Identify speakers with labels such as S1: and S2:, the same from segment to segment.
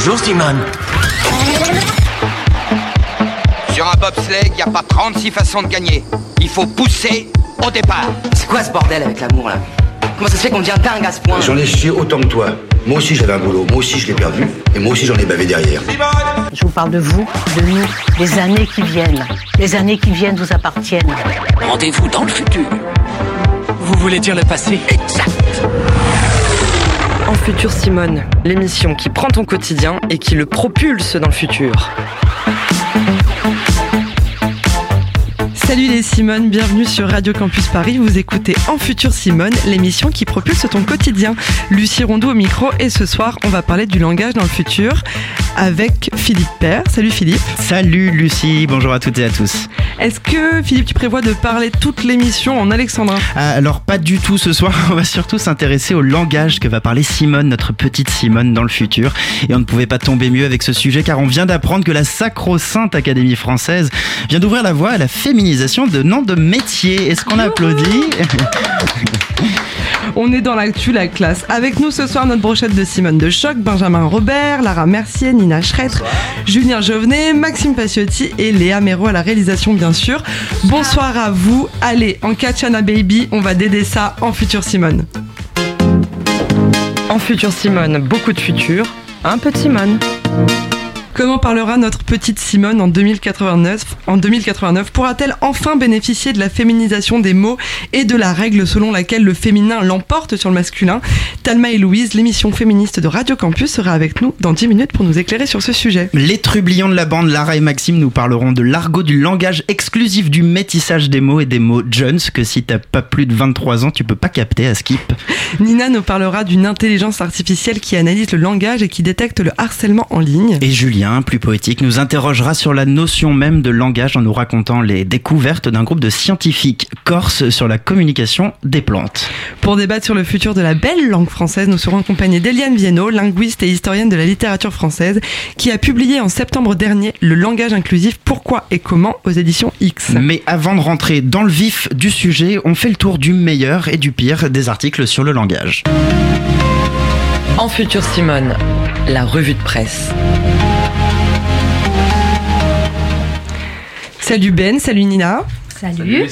S1: Bonjour Simone.
S2: Sur un bobsleigh, il n'y a pas 36 façons de gagner. Il faut pousser au départ.
S3: C'est quoi ce bordel avec l'amour là Comment ça se fait qu'on devient dingue à ce point
S4: J'en ai chié autant que toi. Moi aussi j'avais un boulot, moi aussi je l'ai perdu, et moi aussi j'en ai bavé derrière.
S5: Je vous parle de vous, de nous, des années qui viennent. Les années qui viennent vous appartiennent.
S1: Rendez-vous dans le futur. Vous voulez dire le passé?
S2: Exact.
S6: En Futur Simone, l'émission qui prend ton quotidien et qui le propulse dans le futur. Salut les Simone, bienvenue sur Radio Campus Paris. Vous écoutez En Futur Simone, l'émission qui propulse ton quotidien. Lucie Rondeau au micro et ce soir, on va parler du langage dans le futur avec Philippe Père. Salut Philippe.
S7: Salut Lucie, bonjour à toutes et à tous.
S6: Est-ce que Philippe, tu prévois de parler toute l'émission en alexandrin
S7: Ah, Alors pas du tout ce soir, on va surtout s'intéresser au langage que va parler Simone, notre petite Simone dans le futur. Et on ne pouvait pas tomber mieux avec ce sujet car on vient d'apprendre que la sacro-sainte Académie française vient d'ouvrir la voie à la féminisation de noms de métiers. Est-ce qu'on applaudit?
S6: On est dans l'actu, la classe. Avec nous ce soir, notre brochette de Simone de Choc, Benjamin Robert, Lara Mercier, Nina Schretter, Julien Jovenet, Maxime Paciotti et Léa Méro à la réalisation, bien sûr. Bonsoir à vous. Allez, en Kachana Baby, on va dédé ça en futur Simone. En futur Simone, beaucoup de futur, un peu de Simone. Comment parlera notre petite Simone en 2089 En 2089, pourra-t-elle enfin bénéficier de la féminisation des mots et de la règle selon laquelle le féminin l'emporte sur le masculin? Talma et Louise, l'émission féministe de Radio Campus, sera avec nous dans 10 minutes pour nous éclairer sur ce sujet.
S7: Les trublions de la bande Lara et Maxime nous parleront de l'argot du langage exclusif du métissage des mots et des mots Jones que si t'as pas plus de 23 ans, tu peux pas capter à skip.
S6: Nina nous parlera d'une intelligence artificielle qui analyse le langage et qui détecte le harcèlement en ligne.
S7: Et Julien, plus poétique, nous interrogera sur la notion même de langage en nous racontant les découvertes d'un groupe de scientifiques corses sur la communication des plantes.
S6: Pour débattre sur le futur de la belle langue française, nous serons accompagnés d'Eliane Viennot, linguiste et historienne de la littérature française, qui a publié en septembre dernier Le langage inclusif, pourquoi et comment aux éditions X.
S7: Mais avant de rentrer dans le vif du sujet, on fait le tour du meilleur et du pire des articles sur le langage.
S6: En futur Simone, la revue de presse. Salut Ben, salut Nina.
S8: Salut.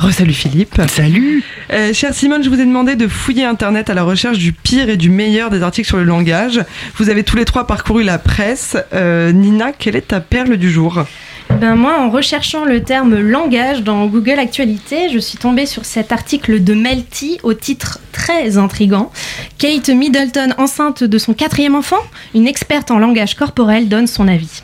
S6: Re-salut Philippe.
S7: Salut
S6: Euh, Chère Simone, je vous ai demandé de fouiller Internet à la recherche du pire et du meilleur des articles sur le langage. Vous avez tous les trois parcouru la presse. Euh, Nina, quelle est ta perle du jour?
S8: Ben moi, en recherchant le terme langage dans Google Actualité, je suis tombée sur cet article de Melty au titre très intrigant. Kate Middleton, enceinte de son quatrième enfant, une experte en langage corporel, donne son avis.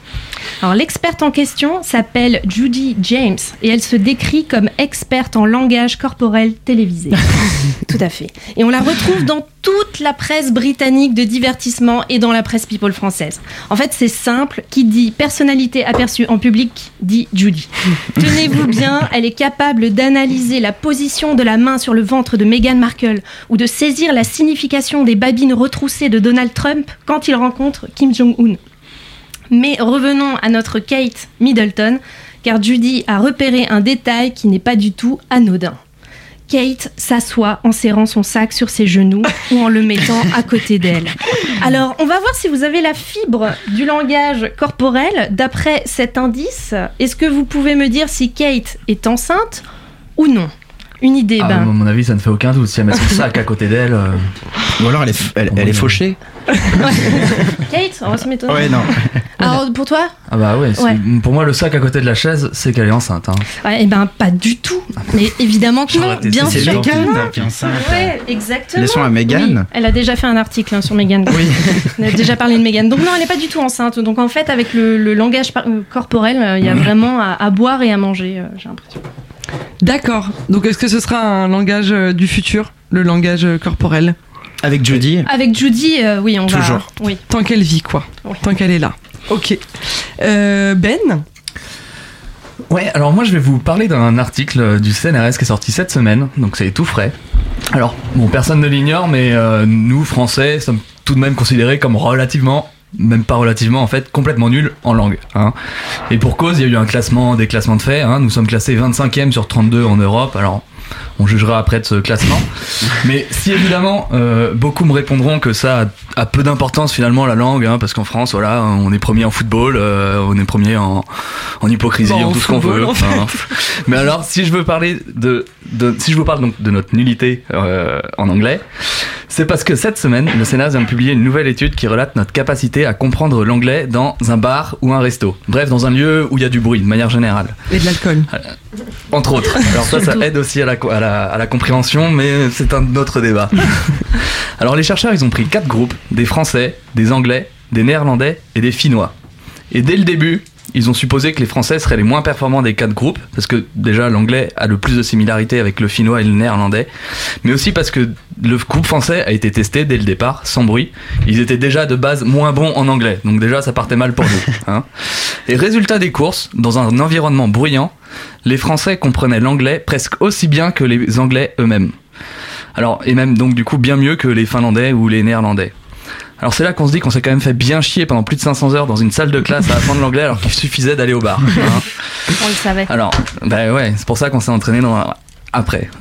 S8: Alors l'experte en question s'appelle Judy James et elle se décrit comme experte en langage corporel télévisé. Tout à fait. Et on la retrouve dans toute la presse britannique de divertissement et dans la presse people française. En fait, c'est simple. Qui dit personnalité aperçue en public dit Judy. Tenez-vous bien, elle est capable d'analyser la position de la main sur le ventre de Meghan Markle ou de saisir la signification des babines retroussées de Donald Trump quand il rencontre Kim Jong-un. Mais revenons à notre Kate Middleton, car Judy a repéré un détail qui n'est pas du tout anodin. Kate s'assoit en serrant son sac sur ses genoux ou en le mettant à côté d'elle. Alors, on va voir si vous avez la fibre du langage corporel d'après cet indice. Est-ce que vous pouvez me dire si Kate est enceinte ou non? Une idée,
S9: Ah,
S8: ben.
S9: à mon avis, ça ne fait aucun doute. Si elle met son sac à côté d'elle. euh,
S7: Ou alors elle est, elle, elle est fauchée
S8: Kate, on va se mettre.
S7: Ouais, non.
S8: Alors, pour toi
S9: Ah bah ouais,
S8: Ouais.
S9: pour moi, le sac à côté de la chaise, c'est qu'elle est enceinte. Hein.
S8: Ouais, Eh ben, pas du tout. Mais évidemment que non, bien sûr non.
S7: qui est enceinte.
S8: Ouais, exactement.
S7: Laissons à Meghan.
S8: Oui, elle a déjà fait un article hein, sur Meghan.
S7: Oui.
S8: On a déjà parlé de Meghan. Donc non, elle n'est pas du tout enceinte. Donc en fait, avec le, le langage euh, corporel, euh, il y a vraiment à, à boire et à manger, j'ai l'impression.
S6: D'accord. Donc est-ce que ce sera un langage euh, du futur, le langage euh, corporel?
S7: Avec Judy
S8: Avec Judy, euh, oui, on va...
S7: Toujours.
S8: Oui.
S6: Tant qu'elle vit, quoi.
S8: Oui.
S6: Tant qu'elle est là. Ok. Euh, ben?
S9: Ouais, alors moi, je vais vous parler d'un article du CNRS qui est sorti cette semaine. Donc c'est tout frais. Alors, bon, personne ne l'ignore, mais euh, nous, Français, sommes tout de même considérés comme relativement même pas relativement en fait, complètement nuls en langue. hein. Et pour cause, il y a eu un classement, des classements de fait. hein. Nous sommes classés 25e sur 32 en Europe. Alors, on jugera après de ce classement. Mais si évidemment, euh, beaucoup me répondront que ça a, a peu d'importance finalement la langue, hein, parce qu'en France, voilà, on est premier en football, euh, on est premier en, en hypocrisie,
S6: Bon,
S9: en tout ce qu'on
S6: football,
S9: veut.
S6: en fait.
S9: Mais alors, si je veux parler de, de si je vous parle donc de notre nullité euh, en anglais, c'est parce que cette semaine, le Sénat vient de publier une nouvelle étude qui relate notre capacité à comprendre l'anglais dans un bar ou un resto. Bref, dans un lieu où il y a du bruit, de manière générale.
S6: Et de l'alcool.
S9: Entre autres. Alors ça, ça aide aussi à la, à la, à la compréhension, mais c'est un autre débat. Alors les chercheurs, ils ont pris quatre groupes, des Français, des Anglais, des Néerlandais et des Finnois. Et dès le début, ils ont supposé que les Français seraient les moins performants des quatre groupes, parce que déjà l'anglais a le plus de similarités avec le finnois et le néerlandais, mais aussi parce que le groupe français a été testé dès le départ, sans bruit. Ils étaient déjà de base moins bons en anglais, donc déjà ça partait mal pour nous. hein. Et résultat des courses, dans un environnement bruyant, les Français comprenaient l'anglais presque aussi bien que les Anglais eux-mêmes. Alors, et même donc du coup bien mieux que les Finlandais ou les Néerlandais. Alors c'est là qu'on se dit qu'on s'est quand même fait bien chier pendant plus de 500 heures dans une salle de classe à apprendre l'anglais alors qu'il suffisait d'aller au bar. hein.
S8: On le savait.
S9: Alors, bah ouais, c'est pour ça qu'on s'est entraîné dans après.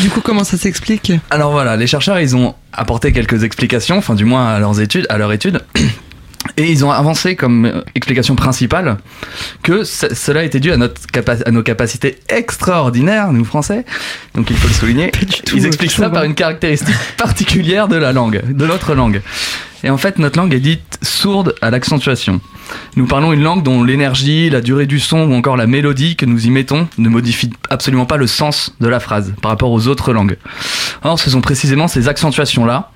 S6: Du coup, comment ça s'explique?
S9: Alors voilà, les chercheurs, ils ont apporté quelques explications, enfin du moins à leurs études, à leur étude. Et ils ont avancé comme euh, explication principale que ce- cela était dû à, notre à nos capacités extraordinaires, nous français, donc il faut le souligner.
S6: tout,
S9: Ils expliquent ça par une caractéristique particulière de la langue, de notre langue. Et en fait, notre langue est dite sourde à l'accentuation. Nous parlons une langue dont l'énergie, la durée du son ou encore la mélodie que nous y mettons ne modifie absolument pas le sens de la phrase par rapport aux autres langues. Or, ce sont précisément ces accentuations-là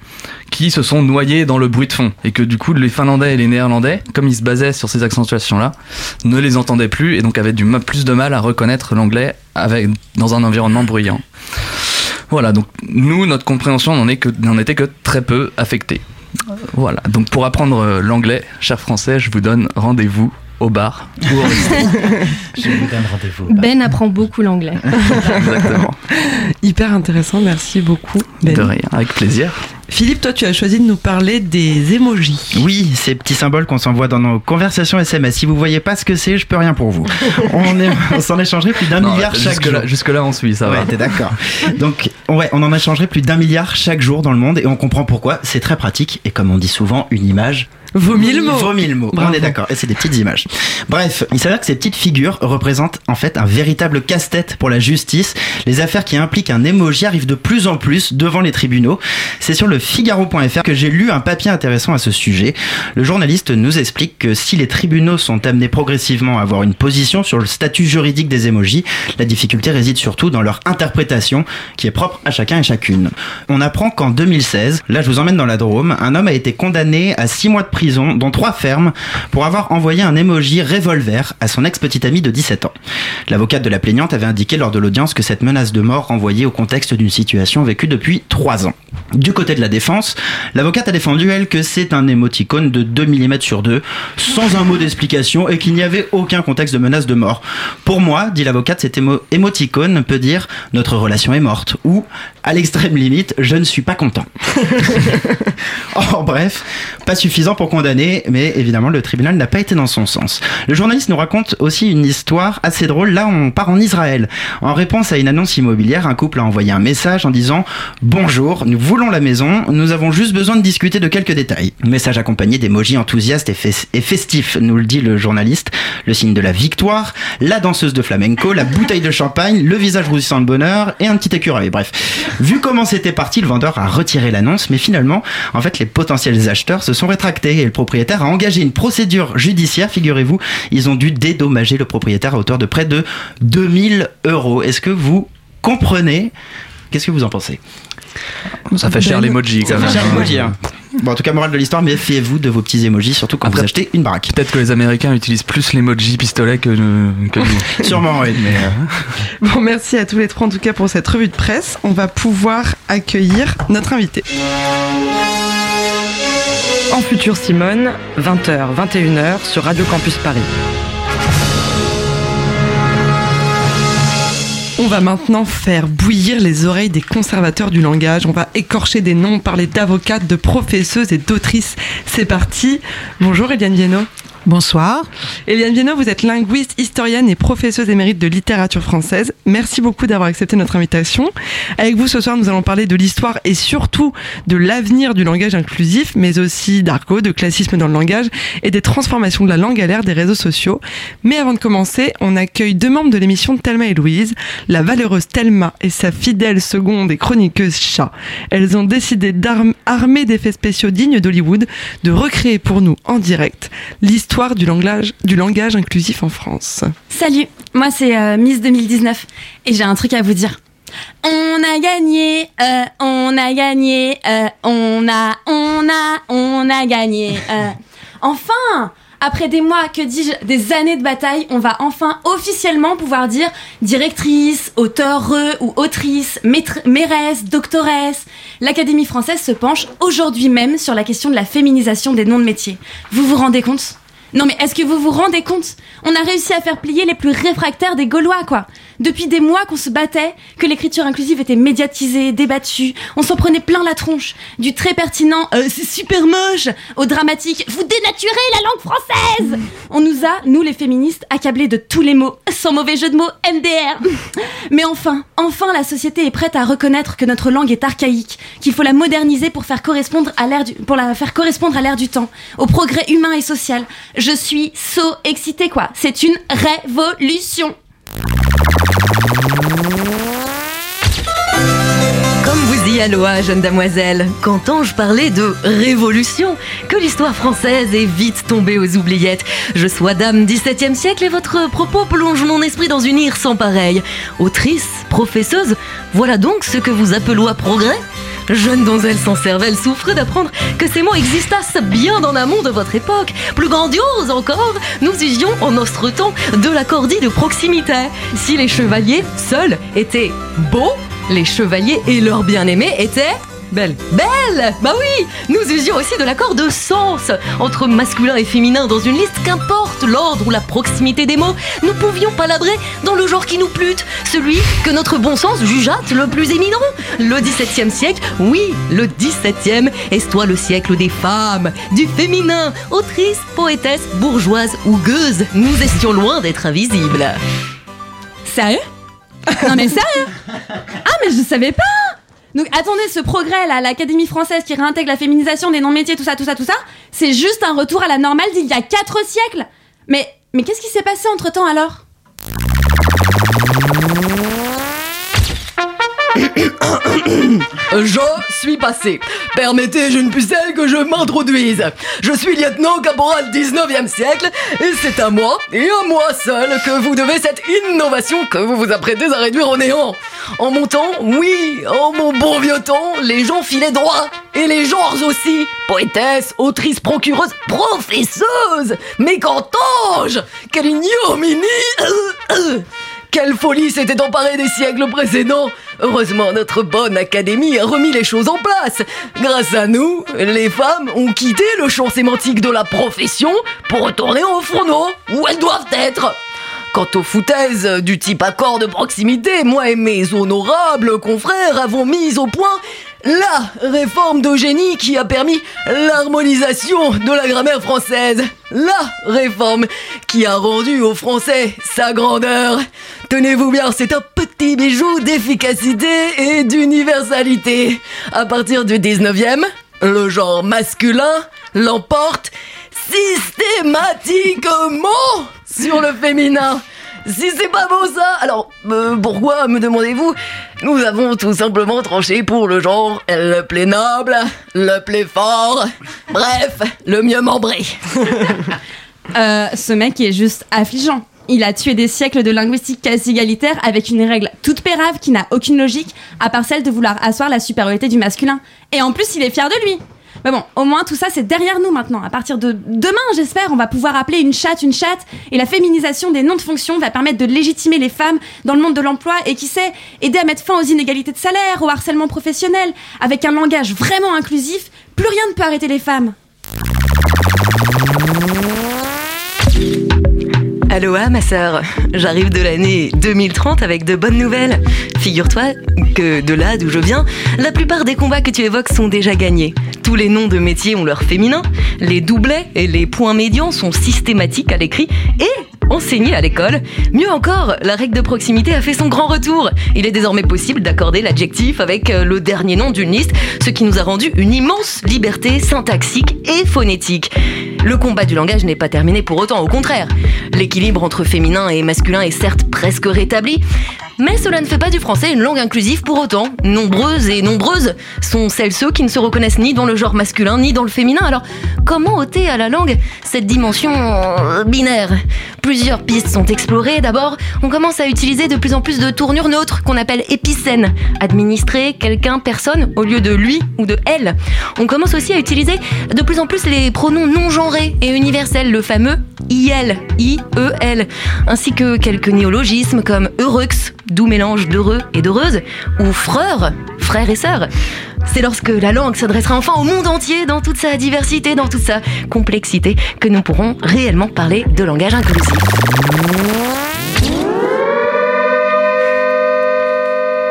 S9: qui se sont noyées dans le bruit de fond et que du coup les Finlandais et les Néerlandais, comme ils se basaient sur ces accentuations-là, ne les entendaient plus et donc avaient du plus de mal à reconnaître l'anglais avec, dans un environnement bruyant. Voilà, donc nous, notre compréhension n'en est que- n'en était que très peu affectée. Voilà, donc pour apprendre euh, l'anglais, chers Français, je vous donne rendez-vous au bar ou au.
S7: Je vous donne rendez-vous.
S8: Ben apprend beaucoup l'anglais.
S9: Exactement.
S6: Hyper intéressant, merci beaucoup. Ben.
S9: De rien, avec plaisir.
S6: Philippe, toi, tu as choisi de nous parler des emojis.
S7: Oui, ces petits symboles qu'on s'envoie dans nos conversations SMS. Si vous voyez pas ce que c'est, je peux rien pour vous. On, est- on s'en échangerait plus d'un
S9: Non,
S7: milliard chaque
S9: jusque
S7: jour.
S9: là, jusque là, on suit, ça
S7: ouais,
S9: va.
S7: t'es d'accord. Donc, ouais, on en échangerait plus d'un milliard chaque jour dans le monde et on comprend pourquoi. C'est très pratique et comme on dit souvent, une image
S6: Vaut mille mots.
S7: Vaut mille mots.
S6: Bravo.
S7: On est d'accord. Et c'est des petites images. Bref, il s'avère que ces petites figures représentent en fait un véritable casse-tête pour la justice. Les affaires qui impliquent un emoji arrivent de plus en plus devant les tribunaux. C'est sur le Figaro.fr que j'ai lu un papier intéressant à ce sujet. Le journaliste nous explique que si les tribunaux sont amenés progressivement à avoir une position sur le statut juridique des emojis, la difficulté réside surtout dans leur interprétation qui est propre à chacun et chacune. On apprend qu'en 2016, là je vous emmène dans la Drôme, un homme a été condamné à 6 mois de prison, dont 3 fermes, pour avoir envoyé un emoji revolver à son ex-petite amie de 17 ans. L'avocate de la plaignante avait indiqué lors de l'audience que cette menace de mort renvoyait au contexte d'une situation vécue depuis 3 ans. Du côté de la défense, l'avocate a défendu, elle, que c'est un émoticône de 2 mm sur 2, sans un mot d'explication et qu'il n'y avait aucun contexte de menace de mort. Pour moi, dit l'avocate, cet émo- émoticône peut dire notre relation est morte ou, à l'extrême limite, je ne suis pas content. En bref, pas suffisant pour condamner, mais évidemment le tribunal n'a pas été dans son sens. Le journaliste nous raconte aussi une histoire assez drôle. Là, on part en Israël. En réponse à une annonce immobilière, un couple a envoyé un message en disant Bonjour, nous voulons la maison, nous avons juste besoin de discuter de quelques détails. Message accompagné d'emojis enthousiastes et, fes- et festifs, nous le dit le journaliste. Le signe de la victoire, la danseuse de flamenco, la bouteille de champagne, le visage rougissant de bonheur et un petit écureuil. Bref, vu comment c'était parti, le vendeur a retiré l'annonce, mais finalement, en fait, les potentiels acheteurs se sont rétractés et le propriétaire a engagé une procédure judiciaire. Figurez-vous, ils ont dû dédommager le propriétaire à hauteur de près de 2000 euros. Est-ce que vous comprenez? Qu'est-ce que vous en pensez?
S9: Ça fait cher l'emoji quand
S7: Ça
S9: même.
S7: fait cher l'emoji, hein. Bon, en tout cas, morale de l'histoire, méfiez-vous de vos petits emojis, surtout quand
S9: Après-
S7: vous achetez une baraque.
S9: Peut-être que les Américains utilisent plus l'emoji pistolet que, que nous.
S7: Sûrement, oui. Mais, euh,
S6: Bon, merci à tous les trois en tout cas pour cette revue de presse. On va pouvoir accueillir notre invité.
S10: En futur Simone, 20h, 21h sur Radio Campus Paris.
S6: Va maintenant faire bouillir les oreilles des conservateurs du langage. On va écorcher des noms, parler d'avocates, de professeuses et d'autrices. C'est parti. Bonjour Eliane Viennot.
S11: Bonsoir.
S6: Eliane Viennot, vous êtes linguiste, historienne et professeuse émérite de littérature française. Merci beaucoup d'avoir accepté notre invitation. Avec vous ce soir, nous allons parler de l'histoire et surtout de l'avenir du langage inclusif, mais aussi d'argot, de classisme dans le langage et des transformations de la langue à l'ère des réseaux sociaux. Mais avant de commencer, on accueille deux membres de l'émission Thelma et Louise, la valeureuse Thelma et sa fidèle seconde et chroniqueuse Chat. Elles ont décidé d'armer d'effets spéciaux dignes d'Hollywood, de recréer pour nous en direct l'histoire Du langage, du langage inclusif en France.
S12: Salut, moi c'est euh, Miss 2019 et j'ai un truc à vous dire. On a gagné, euh, on a gagné, euh, on a, on a, on a gagné. enfin après des mois, que dis-je, des années de bataille, on va enfin officiellement pouvoir dire directrice, auteur ou autrice, maîtresse, doctoresse. L'Académie française se penche aujourd'hui même sur la question de la féminisation des noms de métiers. Vous vous rendez compte? Non mais est-ce que vous vous rendez compte? On a réussi à faire plier les plus réfractaires des Gaulois, quoi. Depuis des mois qu'on se battait, que l'écriture inclusive était médiatisée, débattue, on s'en prenait plein la tronche. Du très pertinent euh, c'est super moche au dramatique vous dénaturez la langue française On nous a, nous les féministes, accablés de tous les mots, sans mauvais jeu de mots, MDR Mais enfin, enfin la société est prête à reconnaître que notre langue est archaïque, qu'il faut la moderniser pour, faire correspondre à l'ère du, pour la faire correspondre à l'ère du temps, au progrès humain et social je suis so excitée quoi. C'est une révolution.
S13: Comme vous y alloa, jeune damoiselle, qu'entends-je parler de révolution? Que l'histoire française est vite tombée aux oubliettes. Je sois dame 17e siècle et votre propos plonge mon esprit dans une ire sans pareil. Autrice, professeuse, voilà donc ce que vous appelez progrès? Jeune donzelle sans cervelle souffre d'apprendre que ces mots existassent bien en amont de votre époque. Plus grandiose encore, nous usions en notre temps de la cordie de proximité. Si les chevaliers seuls étaient beaux, les chevaliers et leurs bien-aimés étaient Belle. Belle Bah oui Nous usions aussi de l'accord de sens entre masculin et féminin dans une liste, qu'importe l'ordre ou la proximité des mots, nous pouvions palabrer dans le genre qui nous plût, celui que notre bon sens jugeât le plus éminent. Le XVIIe siècle, oui, le XVIIe, est-toi le siècle des femmes, du féminin, autrice, poétesse, bourgeoise ou gueuse, nous étions loin d'être invisibles.
S12: Sérieux? Non mais sérieux? Ah mais je savais pas donc attendez, ce progrès là, l'Académie française qui réintègre la féminisation des noms-métiers, tout ça, tout ça, tout ça, c'est juste un retour à la normale d'il y a 4 siècles. Mais, mais qu'est-ce qui s'est passé entre temps alors?
S13: Je suis passé. Permettez, jeune pucelle, que je m'introduise. Je suis lieutenant caporal 19e siècle, et c'est à moi, et à moi seul, que vous devez cette innovation que vous vous apprêtez à réduire au néant. En mon temps, oui, en mon bon vieux temps, les gens filaient droit, et les genres aussi. Poétesse, autrice, procureuse, professeuse. Mais qu'entends-je? Quelle ignominie euh, euh. Quelle folie s'était emparée des siècles précédents Heureusement, notre bonne académie a remis les choses en place. Grâce à nous, les femmes ont quitté le champ sémantique de la profession pour retourner au fourneau, où elles doivent être. Quant aux foutaises du type accord de proximité, moi et mes honorables confrères avons mis au point la réforme d'Eugénie qui a permis l'harmonisation de la grammaire française. La réforme qui a rendu au français sa grandeur. Tenez-vous bien, c'est un petit bijou d'efficacité et d'universalité. À partir du 19e, le genre masculin l'emporte systématiquement sur le féminin. Si c'est pas beau ça, alors euh, pourquoi me demandez-vous? Nous avons tout simplement tranché pour le genre le plus noble, le plus fort, bref, le mieux membré.
S12: euh, ce mec est juste affligeant. Il a tué des siècles de linguistique quasi égalitaire avec une règle toute pérave qui n'a aucune logique, à part celle de vouloir asseoir la supériorité du masculin. Et en plus, il est fier de lui. Mais bon, au moins tout ça c'est derrière nous maintenant. À partir de demain, j'espère, on va pouvoir appeler une chatte une chatte et la féminisation des noms de fonction va permettre de légitimer les femmes dans le monde de l'emploi et qui sait aider à mettre fin aux inégalités de salaire, au harcèlement professionnel. Avec un langage vraiment inclusif, plus rien ne peut arrêter les femmes.
S13: Aloha ma sœur, j'arrive de l'année 2030 avec de bonnes nouvelles. Figure-toi que de là d'où je viens, la plupart des combats que tu évoques sont déjà gagnés. Tous les noms de métiers ont leur féminin, les doublets et les points médians sont systématiques à l'écrit et enseignés à l'école. Mieux encore, la règle de proximité a fait son grand retour. Il est désormais possible d'accorder l'adjectif avec euh, le dernier nom d'une liste, ce qui nous a rendu une immense liberté syntaxique et phonétique. Le combat du langage n'est pas terminé pour autant, au contraire. L'équilibre entre féminin et masculin est certes presque rétabli, mais cela ne fait pas du français une langue inclusive pour autant. Nombreuses et nombreuses sont celles ceux qui ne se reconnaissent ni dans le genre masculin ni dans le féminin. Alors, comment ôter à la langue cette dimension euh, binaire? Plusieurs pistes sont explorées. D'abord, on commence à utiliser de plus en plus de tournures neutres qu'on appelle épicènes. Administrer quelqu'un, personne, au lieu de lui ou de elle. On commence aussi à utiliser de plus en plus les pronoms non genrés et universels, le fameux IL, I-E-L, ainsi que quelques néologismes comme heureux, doux mélange d'heureux et d'heureuse, ou frère, frères et sœurs. C'est lorsque la langue s'adressera enfin au monde entier, dans toute sa diversité, dans toute sa complexité, que nous pourrons réellement parler de langage inclusif.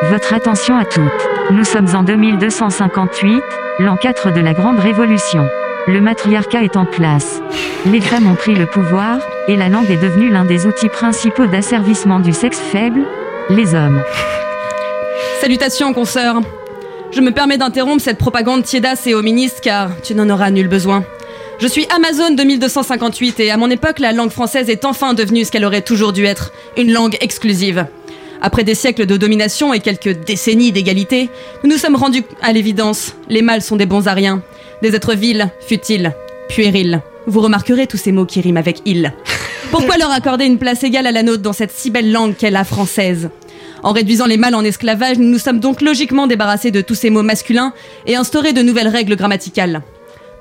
S14: Votre attention à toutes. Nous sommes en 2258, l'an 4 de la Grande Révolution. Le matriarcat est en place. Les femmes ont pris le pouvoir, et la langue est devenue l'un des outils principaux d'asservissement du sexe faible, les hommes.
S12: Salutations, consoeurs. Je me permets d'interrompre cette propagande tiédasse et hoministe car tu n'en auras nul besoin. Je suis Amazon 2258 et à mon époque, la langue française est enfin devenue ce qu'elle aurait toujours dû être, une langue exclusive. Après des siècles de domination et quelques décennies d'égalité, nous nous sommes rendus à l'évidence, les mâles sont des bons à rien, des êtres vils, futiles, puérils. Vous remarquerez tous ces mots qui riment avec il. Pourquoi leur accorder une place égale à la nôtre dans cette si belle langue qu'est la française? En réduisant les mâles en esclavage, nous nous sommes donc logiquement débarrassés de tous ces mots masculins et instauré de nouvelles règles grammaticales.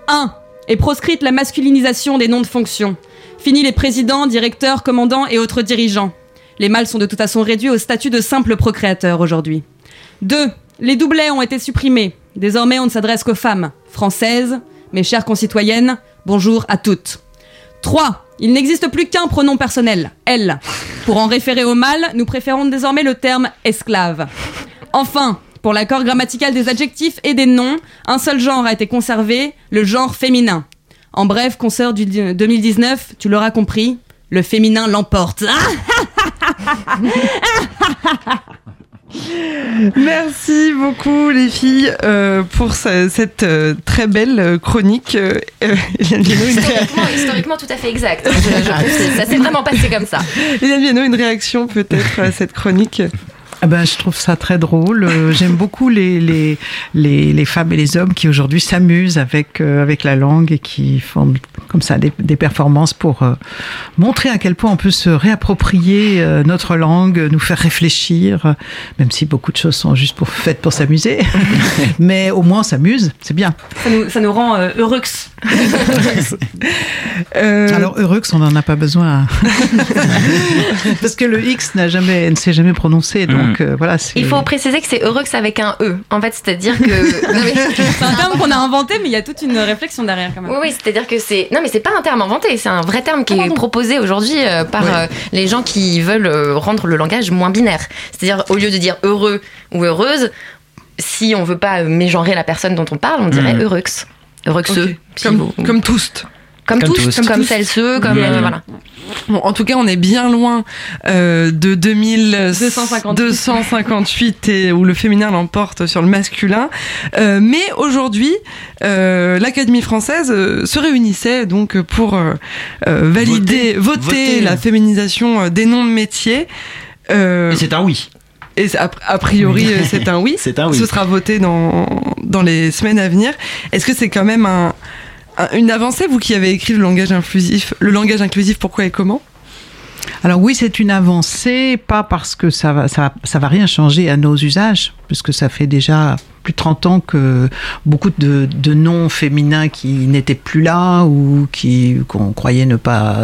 S12: 1. Est proscrite la masculinisation des noms de fonction. Fini les présidents, directeurs, commandants et autres dirigeants. Les mâles sont de toute façon réduits au statut de simples procréateurs aujourd'hui. 2. Les doublets ont été supprimés. Désormais, on ne s'adresse qu'aux femmes. Françaises, mes chères concitoyennes, bonjour à toutes. 3. Il n'existe plus qu'un pronom personnel, elle. Pour en référer au mâle, nous préférons désormais le terme esclave. Enfin, pour l'accord grammatical des adjectifs et des noms, un seul genre a été conservé, le genre féminin. En bref, concert du 2019, tu l'auras compris, le féminin l'emporte.
S6: Merci beaucoup les filles euh, pour ce- cette euh, très belle euh, chronique. Euh,
S13: Historiquement, historiquement tout à fait exact. Je, je précise. ça s'est vraiment passé comme ça.
S6: Eliane Viennot, une réaction peut-être à cette chronique?
S15: Ah ben, je trouve ça très drôle. J'aime beaucoup les, les, les, les femmes et les hommes qui aujourd'hui s'amusent avec, euh, avec la langue et qui font comme ça des, des performances pour euh, montrer à quel point on peut se réapproprier euh, notre langue, nous faire réfléchir, euh, même si beaucoup de choses sont juste pour, faites pour s'amuser. Mais au moins on s'amuse, c'est bien.
S12: Ça nous, ça nous rend euh, heureux.
S15: Alors Eurux, on n'en a pas besoin. Parce que le X n'a jamais, ne s'est jamais prononcé. Donc euh, voilà.
S13: Il faut préciser que c'est heureux avec un E. En fait, c'est-à-dire que.
S12: C'est un terme qu'on a inventé, mais il y a toute une réflexion derrière quand même.
S13: Oui, oui, c'est-à-dire que c'est. Non, mais c'est pas un terme inventé, c'est un vrai terme qui est proposé aujourd'hui euh, par
S12: Ouais.
S13: euh, les gens qui veulent euh, rendre le langage moins binaire. C'est-à-dire, au lieu de dire heureux ou heureuse, si on veut pas mégenrer la personne dont on parle, on dirait heureux. Heureux
S6: Ok. Comme, comme tous.
S13: Comme, tous, comme, celles, ceux, comme. euh, voilà.
S6: Bon, en tout cas, on est bien loin euh, de 2000
S12: 258.
S6: 258 et où le féminin l'emporte sur le masculin. Euh, mais aujourd'hui, euh, l'Académie française se réunissait donc pour valider, voter,
S7: Voter.
S6: la féminisation des noms de métiers. Euh,
S7: Et c'est un oui.
S6: et a, priori, c'est un oui.
S7: C'est un oui.
S6: Ce sera voté dans, dans les semaines à venir. Est-ce que c'est quand même un- une avancée, vous qui avez écrit le langage inclusif, le langage inclusif, pourquoi et comment?
S15: Alors oui, c'est une avancée, pas parce que ça va, ça, ça va rien changer à nos usages, puisque ça fait déjà plus de 30 ans que beaucoup de, noms féminins qui n'étaient plus là ou qui qu'on croyait ne pas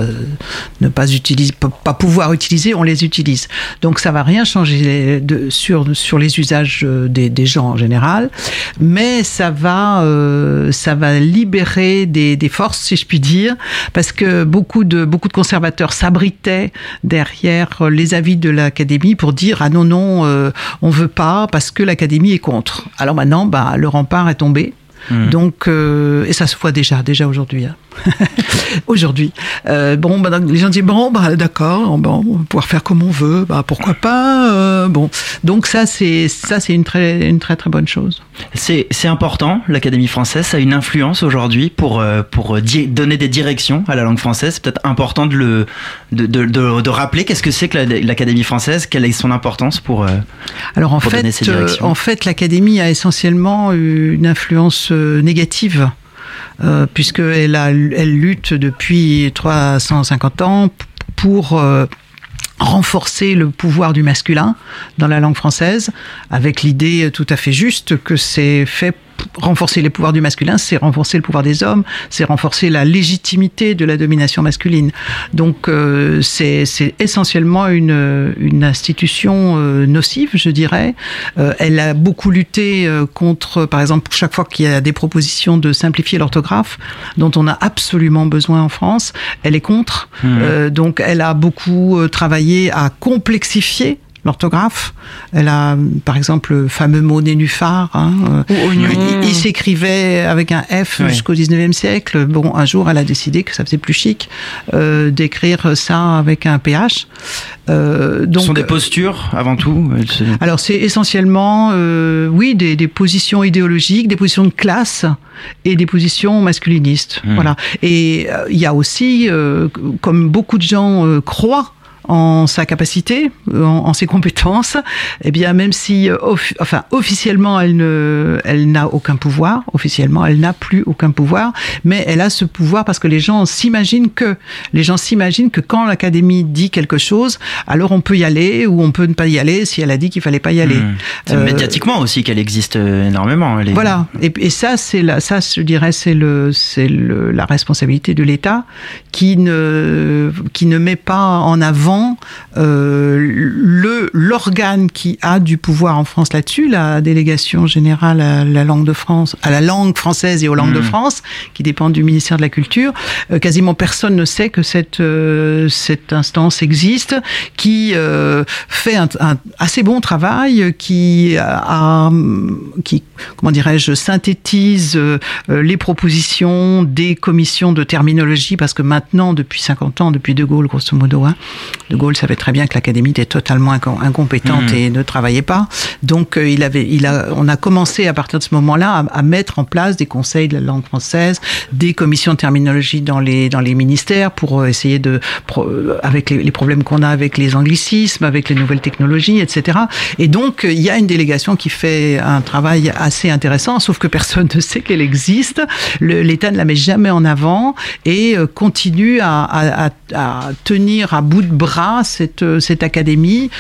S15: ne pas utiliser, pas pouvoir utiliser, on les utilise. Donc ça va rien changer sur sur les usages euh, des, gens en général, mais ça va euh, ça va libérer des, des forces, si je puis dire, parce que beaucoup de beaucoup de conservateurs s'abritaient derrière les avis de l'académie pour dire ah non non euh, on veut pas parce que l'académie est contre. Alors maintenant bah le rempart est tombé.
S7: Mmh.
S15: Donc, euh, et ça se voit déjà, déjà aujourd'hui. hein. aujourd'hui. Euh, bon, bah, les gens disent bon, bah, d'accord, bon, on va pouvoir faire comme on veut, bah, pourquoi pas. euh, bon, donc ça, c'est ça, c'est une très, une très très bonne chose.
S7: C'est c'est important, l'Académie française, ça a une influence aujourd'hui pour, euh, pour di- donner des directions à la langue française. C'est peut-être important de, le, de, de, de, de rappeler qu'est-ce que c'est que la- l'Académie française, quelle est son importance pour, euh,
S15: Alors en
S7: pour donner
S15: fait, euh, en fait, l'académie a essentiellement une influence euh, négative. Euh, puisqu'elle lutte depuis 350 ans pour euh, renforcer le pouvoir du masculin dans la langue française, avec l'idée tout à fait juste que c'est fait renforcer les pouvoirs du masculin, c'est renforcer le pouvoir des hommes, c'est renforcer la légitimité de la domination masculine. Donc euh, c'est essentiellement une, une institution euh, nocive, je dirais. Euh, elle a beaucoup lutté euh, contre, par exemple, chaque fois qu'il y a des propositions de simplifier l'orthographe, dont on a absolument besoin en France, elle est contre.
S7: Mhm.
S15: Euh, donc elle a beaucoup euh, travaillé à complexifier l'orthographe. Elle a, par exemple, le fameux mot nénuphar. Hein, euh, il, il s'écrivait avec un F jusqu'au 19e siècle. Bon, un jour, elle a décidé que ça faisait plus chic euh, d'écrire ça avec un PH. Euh, donc,
S7: Ce sont des postures avant tout.
S15: alors c'est essentiellement, euh, oui, des, des positions idéologiques, des positions de classe et des positions masculinistes.
S7: Hmm.
S15: Voilà. Et euh, il y a aussi, euh, comme beaucoup de gens croient en sa capacité, en, en ses compétences, eh bien même si, euh, enfin officiellement elle ne, elle n'a aucun pouvoir, officiellement elle n'a plus aucun pouvoir, mais elle a ce pouvoir parce que les gens s'imaginent que, les gens s'imaginent que quand l'académie dit quelque chose, alors on peut y aller ou on peut ne pas y aller si elle a dit qu'il fallait pas y aller.
S7: C'est
S15: Euh,
S7: médiatiquement aussi qu'elle existe euh, énormément. elle est-
S15: voilà. Et, et ça, c'est la, ça, je dirais, c'est le, c'est le, la responsabilité de l'État qui ne, qui ne met pas en avant euh, le, l'organe qui a du pouvoir en France là-dessus, la délégation générale à la langue de France, à la langue française et aux langues de
S7: Mhm.
S15: France, qui dépend du ministère de la Culture. Euh, quasiment personne ne sait que cette, euh, cette instance existe, qui fait un, un assez bon travail, qui a, qui, comment dirais-je, synthétise les propositions des commissions de terminologie, parce que maintenant, depuis 50 ans, depuis De Gaulle, grosso modo, hein, De Gaulle savait très bien que l'académie était totalement incom- incompétente
S7: Mhm.
S15: et ne travaillait pas. Donc, euh, il avait, il a, on a commencé à partir de ce moment-là à, à mettre en place des conseils de la langue française, des commissions de terminologie dans les dans les ministères pour euh, essayer de, pro- euh, avec les, les problèmes qu'on a avec les anglicismes, avec les nouvelles technologies, etc. Et donc, il y a une délégation qui fait un travail assez intéressant, sauf que personne ne sait qu'elle existe. L'État ne la met jamais en avant et continue à- à- à tenir à bout de bras cette, euh, cette académie.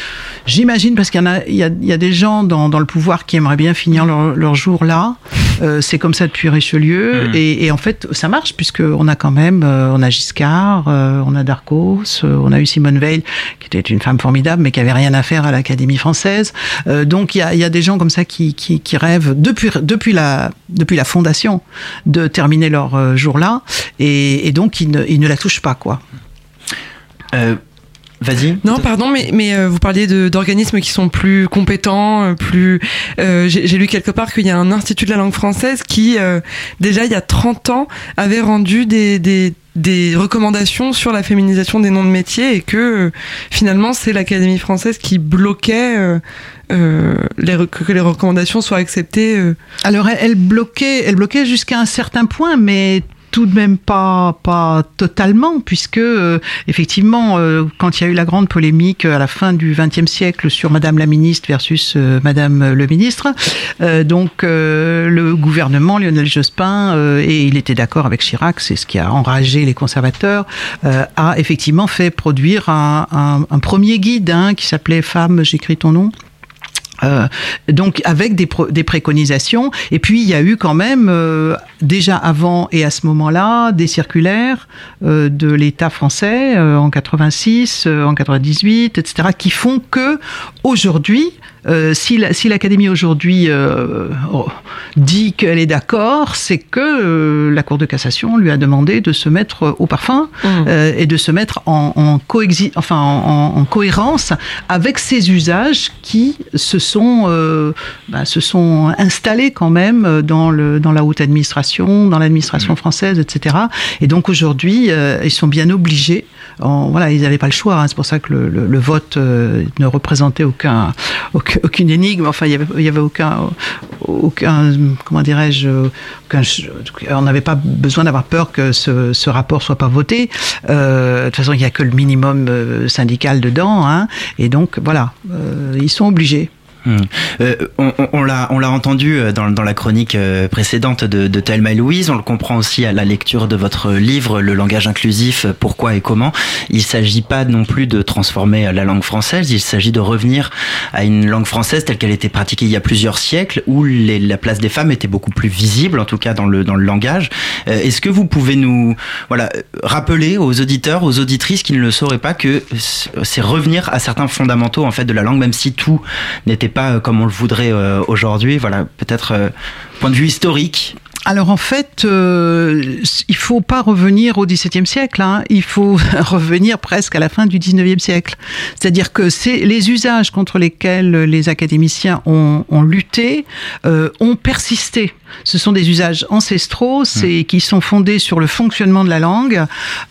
S15: J'imagine, parce qu'il y en a, il y a, il y a des gens dans, dans le pouvoir qui aimeraient bien finir leur, leur jour là. Euh, c'est comme ça depuis Richelieu.
S7: Mm.
S15: Et, et en fait, ça marche, puisqu'on a quand même, euh, on a Giscard, euh, on a Darcos, on a eu Simone Veil, qui était une femme formidable, mais qui avait rien à faire à l'Académie française. Donc il y a, y a des gens comme ça qui, qui, qui rêvent depuis, depuis, la, depuis la fondation de terminer leur jour là. Et, et donc ils ne, ils ne la touchent pas, quoi.
S7: Euh, Vas-y.
S6: Non, pardon, mais, mais euh, vous parliez d'organismes qui sont plus compétents, euh, plus. euh, J'ai lu quelque part qu'il y a un institut de la langue française qui, euh, déjà il y a 30 ans, avait rendu des, des, des recommandations sur la féminisation des noms de métiers et que finalement c'est l'Académie française qui bloquait euh, les, que les recommandations soient acceptées. euh.
S15: Alors elle, elle bloquait, elle bloquait jusqu'à un certain point, mais tout de même pas pas totalement puisque euh, effectivement euh, quand il y a eu la grande polémique à la fin du XXe siècle sur Madame la ministre versus euh, Madame le ministre euh, donc euh, le gouvernement Lionel Jospin euh, et il était d'accord avec Chirac c'est ce qui a enragé les conservateurs euh, a effectivement fait produire un, un- un premier guide hein, qui s'appelait Femme j'écris ton nom Euh, donc avec des, des préconisations et puis il y a eu quand même euh, déjà avant et à ce moment-là des circulaires euh, de l'État français euh, en 86, euh, en 98, etc. qui font que aujourd'hui euh, si la- si l'Académie aujourd'hui euh, oh, dit qu'elle est d'accord, c'est que euh, la Cour de cassation lui a demandé de se mettre au parfum euh, et de se mettre en, en, coexi- enfin, en, en cohérence avec ces usages qui se sont, bah, se sont installés quand même dans, le, dans la haute administration, dans l'administration française, etc. Et donc aujourd'hui, ils sont bien obligés. Voilà, ils n'avaient pas le choix. hein, c'est pour ça que le, vote euh, ne représentait aucun, aucun- aucune énigme. Enfin, il y avait, avait aucun, aucun, comment dirais-je, on n'avait pas besoin d'avoir peur que ce, ce rapport soit pas voté. Euh, de toute façon, il n'y a que le minimum euh, syndical dedans, hein, et donc voilà, ils sont obligés.
S7: Hmm. Euh, on l'a on l'a entendu euh, dans, dans la chronique euh, précédente de, de Thelma et Louise, on le comprend aussi à la lecture de votre livre Le langage inclusif, pourquoi et comment. Il s'agit pas non plus de transformer la langue française, il s'agit de revenir à une langue française telle qu'elle était pratiquée il y a plusieurs siècles, où la place des femmes était beaucoup plus visible, en tout cas dans le, dans le langage. Est-ce que vous pouvez nous voilà, rappeler aux auditeurs, aux auditrices qui ne le sauraient pas que c'est revenir à certains fondamentaux en fait de la langue, même si tout n'était pas euh, comme on le voudrait euh, aujourd'hui. Voilà, peut-être euh, point de vue historique.
S15: Alors en fait, euh, il faut pas revenir au XVIIe siècle, hein. il faut revenir presque à la fin du XIXe siècle. C'est-à-dire que c'est les usages contre lesquels les académiciens ont, lutté ont persisté. Ce sont des usages ancestraux, c'est qui sont fondés sur le fonctionnement de la langue,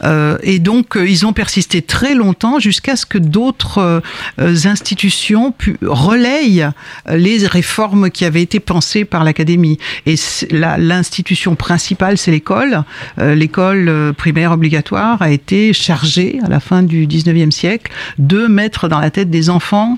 S15: euh, et donc euh, ils ont persisté très longtemps jusqu'à ce que d'autres euh, institutions pu, relayent les réformes qui avaient été pensées par l'académie. Et l'institution principale, c'est l'école. Euh, l'école primaire obligatoire a été chargée à la fin du 19e siècle de mettre dans la tête des enfants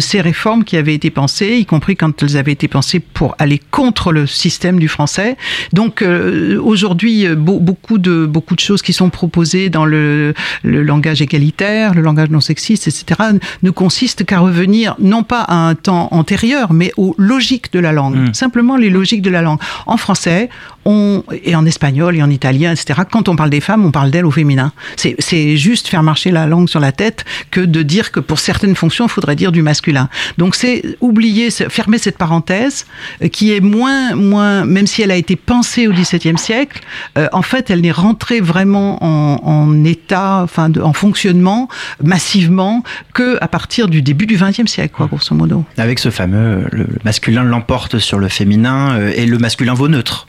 S15: ces réformes qui avaient été pensées, y compris quand elles avaient été pensées pour aller contre le système du français. Donc euh, aujourd'hui, euh, beau- beaucoup de beaucoup de choses qui sont proposées dans le, le langage égalitaire, le langage non sexiste, etc., ne consistent qu'à revenir non pas à un temps antérieur, mais aux logiques de la langue. Simplement les logiques de la langue. En français, on, et en espagnol et en italien, etc., quand on parle des femmes, on parle d'elles au féminin. C'est juste faire marcher la langue sur la tête que de dire que pour certaines fonctions, il faudrait dire du masculin. Donc c'est oublier, fermer cette parenthèse euh, qui est moins, moins, même si elle a été pensée au XVIIe siècle, euh, en fait, elle n'est rentrée vraiment en, état, en fonctionnement massivement que à partir du début du XXe siècle, grosso modo.
S7: Avec ce fameux, le masculin l'emporte sur le féminin euh, et le masculin vaut neutre.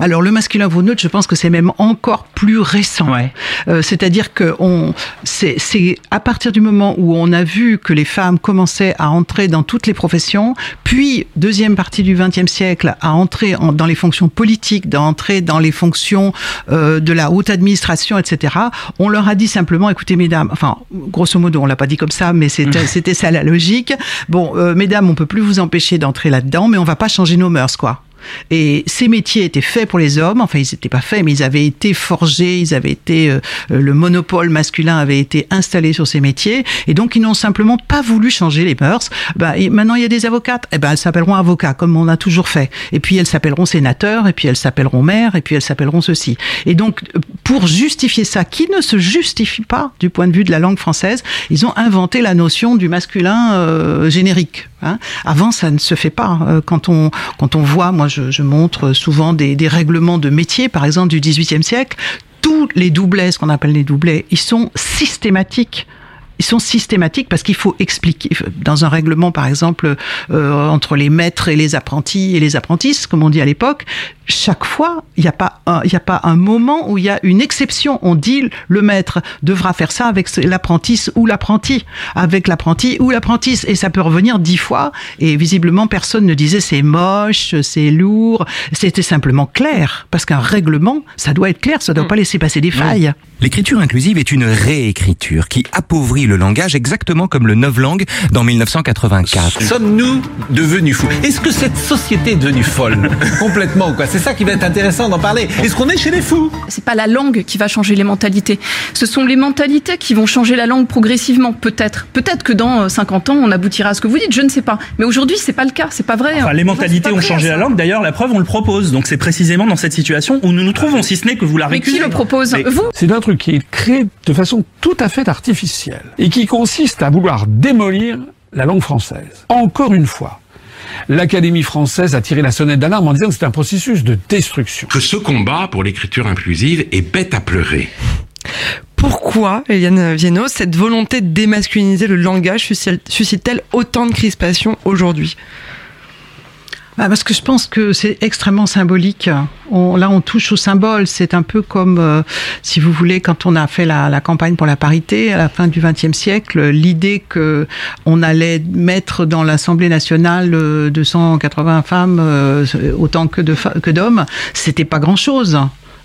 S15: Alors le masculin vaut neutre, je pense que c'est même encore plus récent. Euh, C'est-à-dire que on, c'est à partir du moment où on a vu que les femmes commençaient à entrer dans toutes les professions, puis deuxième partie du XXe siècle à entrer en- dans les fonctions politiques, à entrer dans les fonctions euh, de la haute administration, etc. On leur a dit simplement, écoutez mesdames, enfin grosso modo, on l'a pas dit comme ça, mais c'était c'était ça la logique. Bon, euh, mesdames, on peut plus vous empêcher d'entrer là-dedans, mais on va pas changer nos mœurs, quoi. Et ces métiers étaient faits pour les hommes, enfin ils n'étaient pas faits, mais ils avaient été forgés, ils avaient été, euh, euh, le monopole masculin avait été installé sur ces métiers, et donc ils n'ont simplement pas voulu changer les mœurs. Ben, et maintenant il y a des avocates, eh ben elles s'appelleront avocats comme on a toujours fait, et puis elles s'appelleront sénateurs, et puis elles s'appelleront maires, et puis elles s'appelleront ceci. Et donc euh, pour justifier ça, qui ne se justifie pas du point de vue de la langue française, ils ont inventé la notion du masculin générique. Hein. Avant ça ne se fait pas. Euh, Quand on quand on voit, moi je, montre souvent des, règlements de métier, par exemple du XVIIIe siècle, tous les doublets, ce qu'on appelle les doublets, ils sont systématiques. Ils sont systématiques parce qu'il faut expliquer dans un règlement, par exemple, euh, entre les maîtres et les apprentis et les apprentisses, comme on dit à l'époque. Chaque fois, il n'y a pas un, il n'y a pas un moment où il y a une exception. On dit le maître devra faire ça avec l'apprentisse ou l'apprenti, avec l'apprenti ou l'apprentisse, et ça peut revenir dix fois. Et visiblement, personne ne disait c'est moche, c'est lourd. C'était simplement clair, parce qu'un règlement, ça doit être clair, ça ne doit pas laisser passer des failles.
S16: L'écriture inclusive est une réécriture qui appauvrit le langage exactement comme le novlangue dans 1984.
S17: Sommes-nous devenus fous? Est-ce que cette société est devenue folle? Complètement ou quoi? C'est ça qui va être intéressant d'en parler. Est-ce qu'on est chez les fous
S18: C'est pas la langue qui va changer les mentalités. Ce sont les mentalités qui vont changer la langue progressivement, peut-être. Peut-être que dans 50 ans, on aboutira à ce que vous dites, je ne sais pas. Mais aujourd'hui, c'est pas le cas, c'est pas vrai.
S19: Enfin, les
S18: On va-
S19: mentalités
S18: c'est
S19: ont changé la langue, d'ailleurs, la preuve, on le propose. Donc c'est précisément dans cette situation où nous nous trouvons, si ce n'est que vous la
S18: Mais qui
S19: récusez.
S18: le propose
S19: Mais-
S18: Vous
S20: C'est un truc qui est créé de façon tout à fait artificielle et qui consiste à vouloir démolir la langue française. Encore une fois, l'Académie française a tiré la sonnette d'alarme en disant que c'est un processus de destruction.
S21: Que ce combat pour l'écriture inclusive est bête à pleurer.
S6: Pourquoi, Eliane Viennot, cette volonté de démasculiniser le langage suscite- suscite-t-elle autant de crispation aujourd'hui?
S15: Ah, parce que je pense que c'est extrêmement symbolique. Là, on touche au symbole. C'est un peu comme, euh, si vous voulez, quand on a fait la, campagne pour la parité à la fin du XXe siècle, l'idée que on allait mettre dans l'Assemblée nationale euh, 280 femmes euh, autant que que d'hommes, c'était pas grand-chose.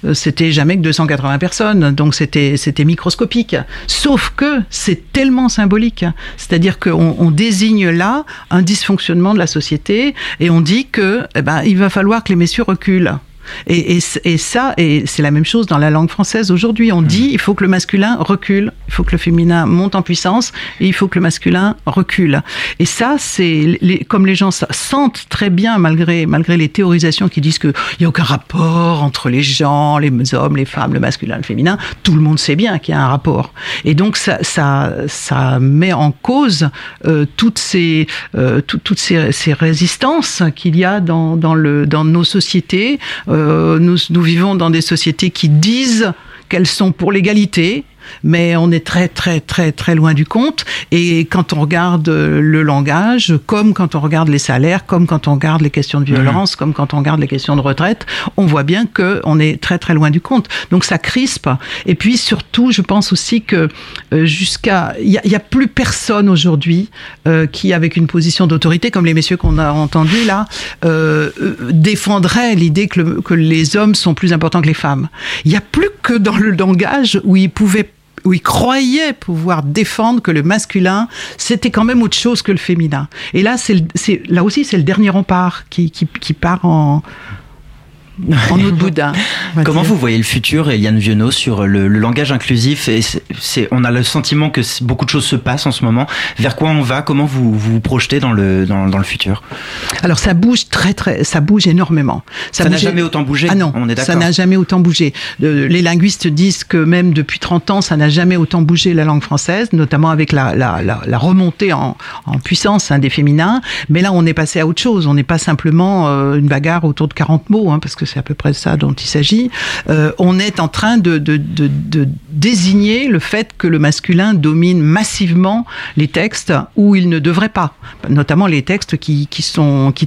S15: Euh, C'était jamais que 280 personnes, donc c'était microscopique. Sauf que c'est tellement symbolique, c'est-à-dire qu'on on désigne là un dysfonctionnement de la société et on dit que eh ben il va falloir que les messieurs reculent. Et, et, et ça, et c'est la même chose dans la langue française aujourd'hui. On dit il faut que le masculin recule, il faut que le féminin monte en puissance, et il faut que le masculin recule. Et ça, c'est les, comme les gens sentent très bien, malgré malgré les théorisations qui disent qu'il n'y a aucun rapport entre les gens, les hommes, les femmes, le masculin, le féminin. Tout le monde sait bien qu'il y a un rapport. Et donc ça, ça, ça met en cause euh, toutes ces euh, tout- toutes ces, ces résistances qu'il y a dans, dans le dans nos sociétés. Euh, nous, nous vivons dans des sociétés qui disent qu'elles sont pour l'égalité, mais on est très très très très loin du compte. Et quand on regarde euh, le langage, comme quand on regarde les salaires, comme quand on regarde les questions de violence, comme quand on regarde les questions de retraite, on voit bien que on est très très loin du compte. Donc ça crispe. Et puis surtout, je pense aussi que euh, jusqu'à il y, a- a plus personne aujourd'hui euh, qui, avec une position d'autorité, comme les messieurs qu'on a entendus là, euh, euh, défendrait l'idée que, le- que les hommes sont plus importants que les femmes. Il n'y a plus que dans le langage où ils pouvaient où ils croyaient pouvoir défendre que le masculin, c'était quand même autre chose que le féminin. Et là, c'est, là aussi, c'est le dernier rempart qui, qui, qui part en, en eau de va
S7: Comment
S15: dire.
S7: vous voyez le futur, Eliane Viennot, sur le, le langage inclusif et c'est, c'est- On a le sentiment que beaucoup de choses se passent en ce moment. Vers quoi on va? Comment vous vous, vous projetez dans le, dans, dans le futur?
S15: Alors ça bouge très très, ça bouge énormément.
S7: Ça n'a jamais autant bougé,
S15: Ah non,
S7: on est d'accord.
S15: ça n'a jamais autant bougé. Euh, les linguistes disent que même depuis 30 ans, ça n'a jamais autant bougé la langue française, notamment avec la, la, la, la remontée en, en puissance hein, des féminins. Mais là, on est passé à autre chose. On n'est pas simplement euh, une bagarre autour de 40 mots, hein, parce que c'est à peu près ça dont il s'agit. Euh, on est en train de, désigner le fait que le masculin domine massivement les textes où il ne devrait pas, notamment les textes qui,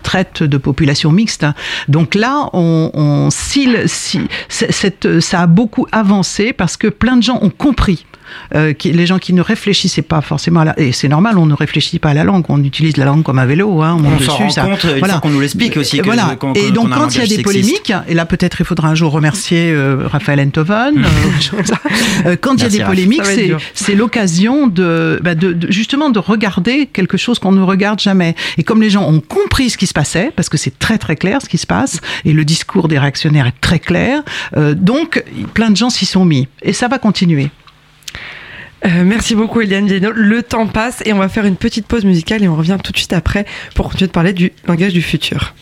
S15: traitent de populations mixtes. Donc là, on, ça a beaucoup avancé parce que plein de gens ont compris euh, qui, les gens qui ne réfléchissaient pas forcément à la, et c'est normal, on ne réfléchit pas à la langue, on utilise la langue comme un vélo, hein, on, monte
S7: On s'en rend
S15: ça.
S7: compte fois qu'on nous l'explique aussi que-
S15: voilà. et donc quand il y a des
S7: sexiste.
S15: polémiques, et là peut-être il faudra un jour remercier euh, Raphaël Enthoven, euh, comme ça. Euh, quand il y a des polémiques, c'est l'occasion de, bah, de, de- justement de regarder quelque chose qu'on ne regarde jamais. Et comme les gens ont compris ce qui se passait, parce que c'est très très clair ce qui se passe, et le discours des réactionnaires est très clair, euh, donc plein de gens s'y sont mis. Et ça va continuer.
S6: Euh, merci beaucoup Eliane Viennot. Le temps passe et on va faire une petite pause musicale et on revient tout de suite après pour continuer de parler du langage du futur.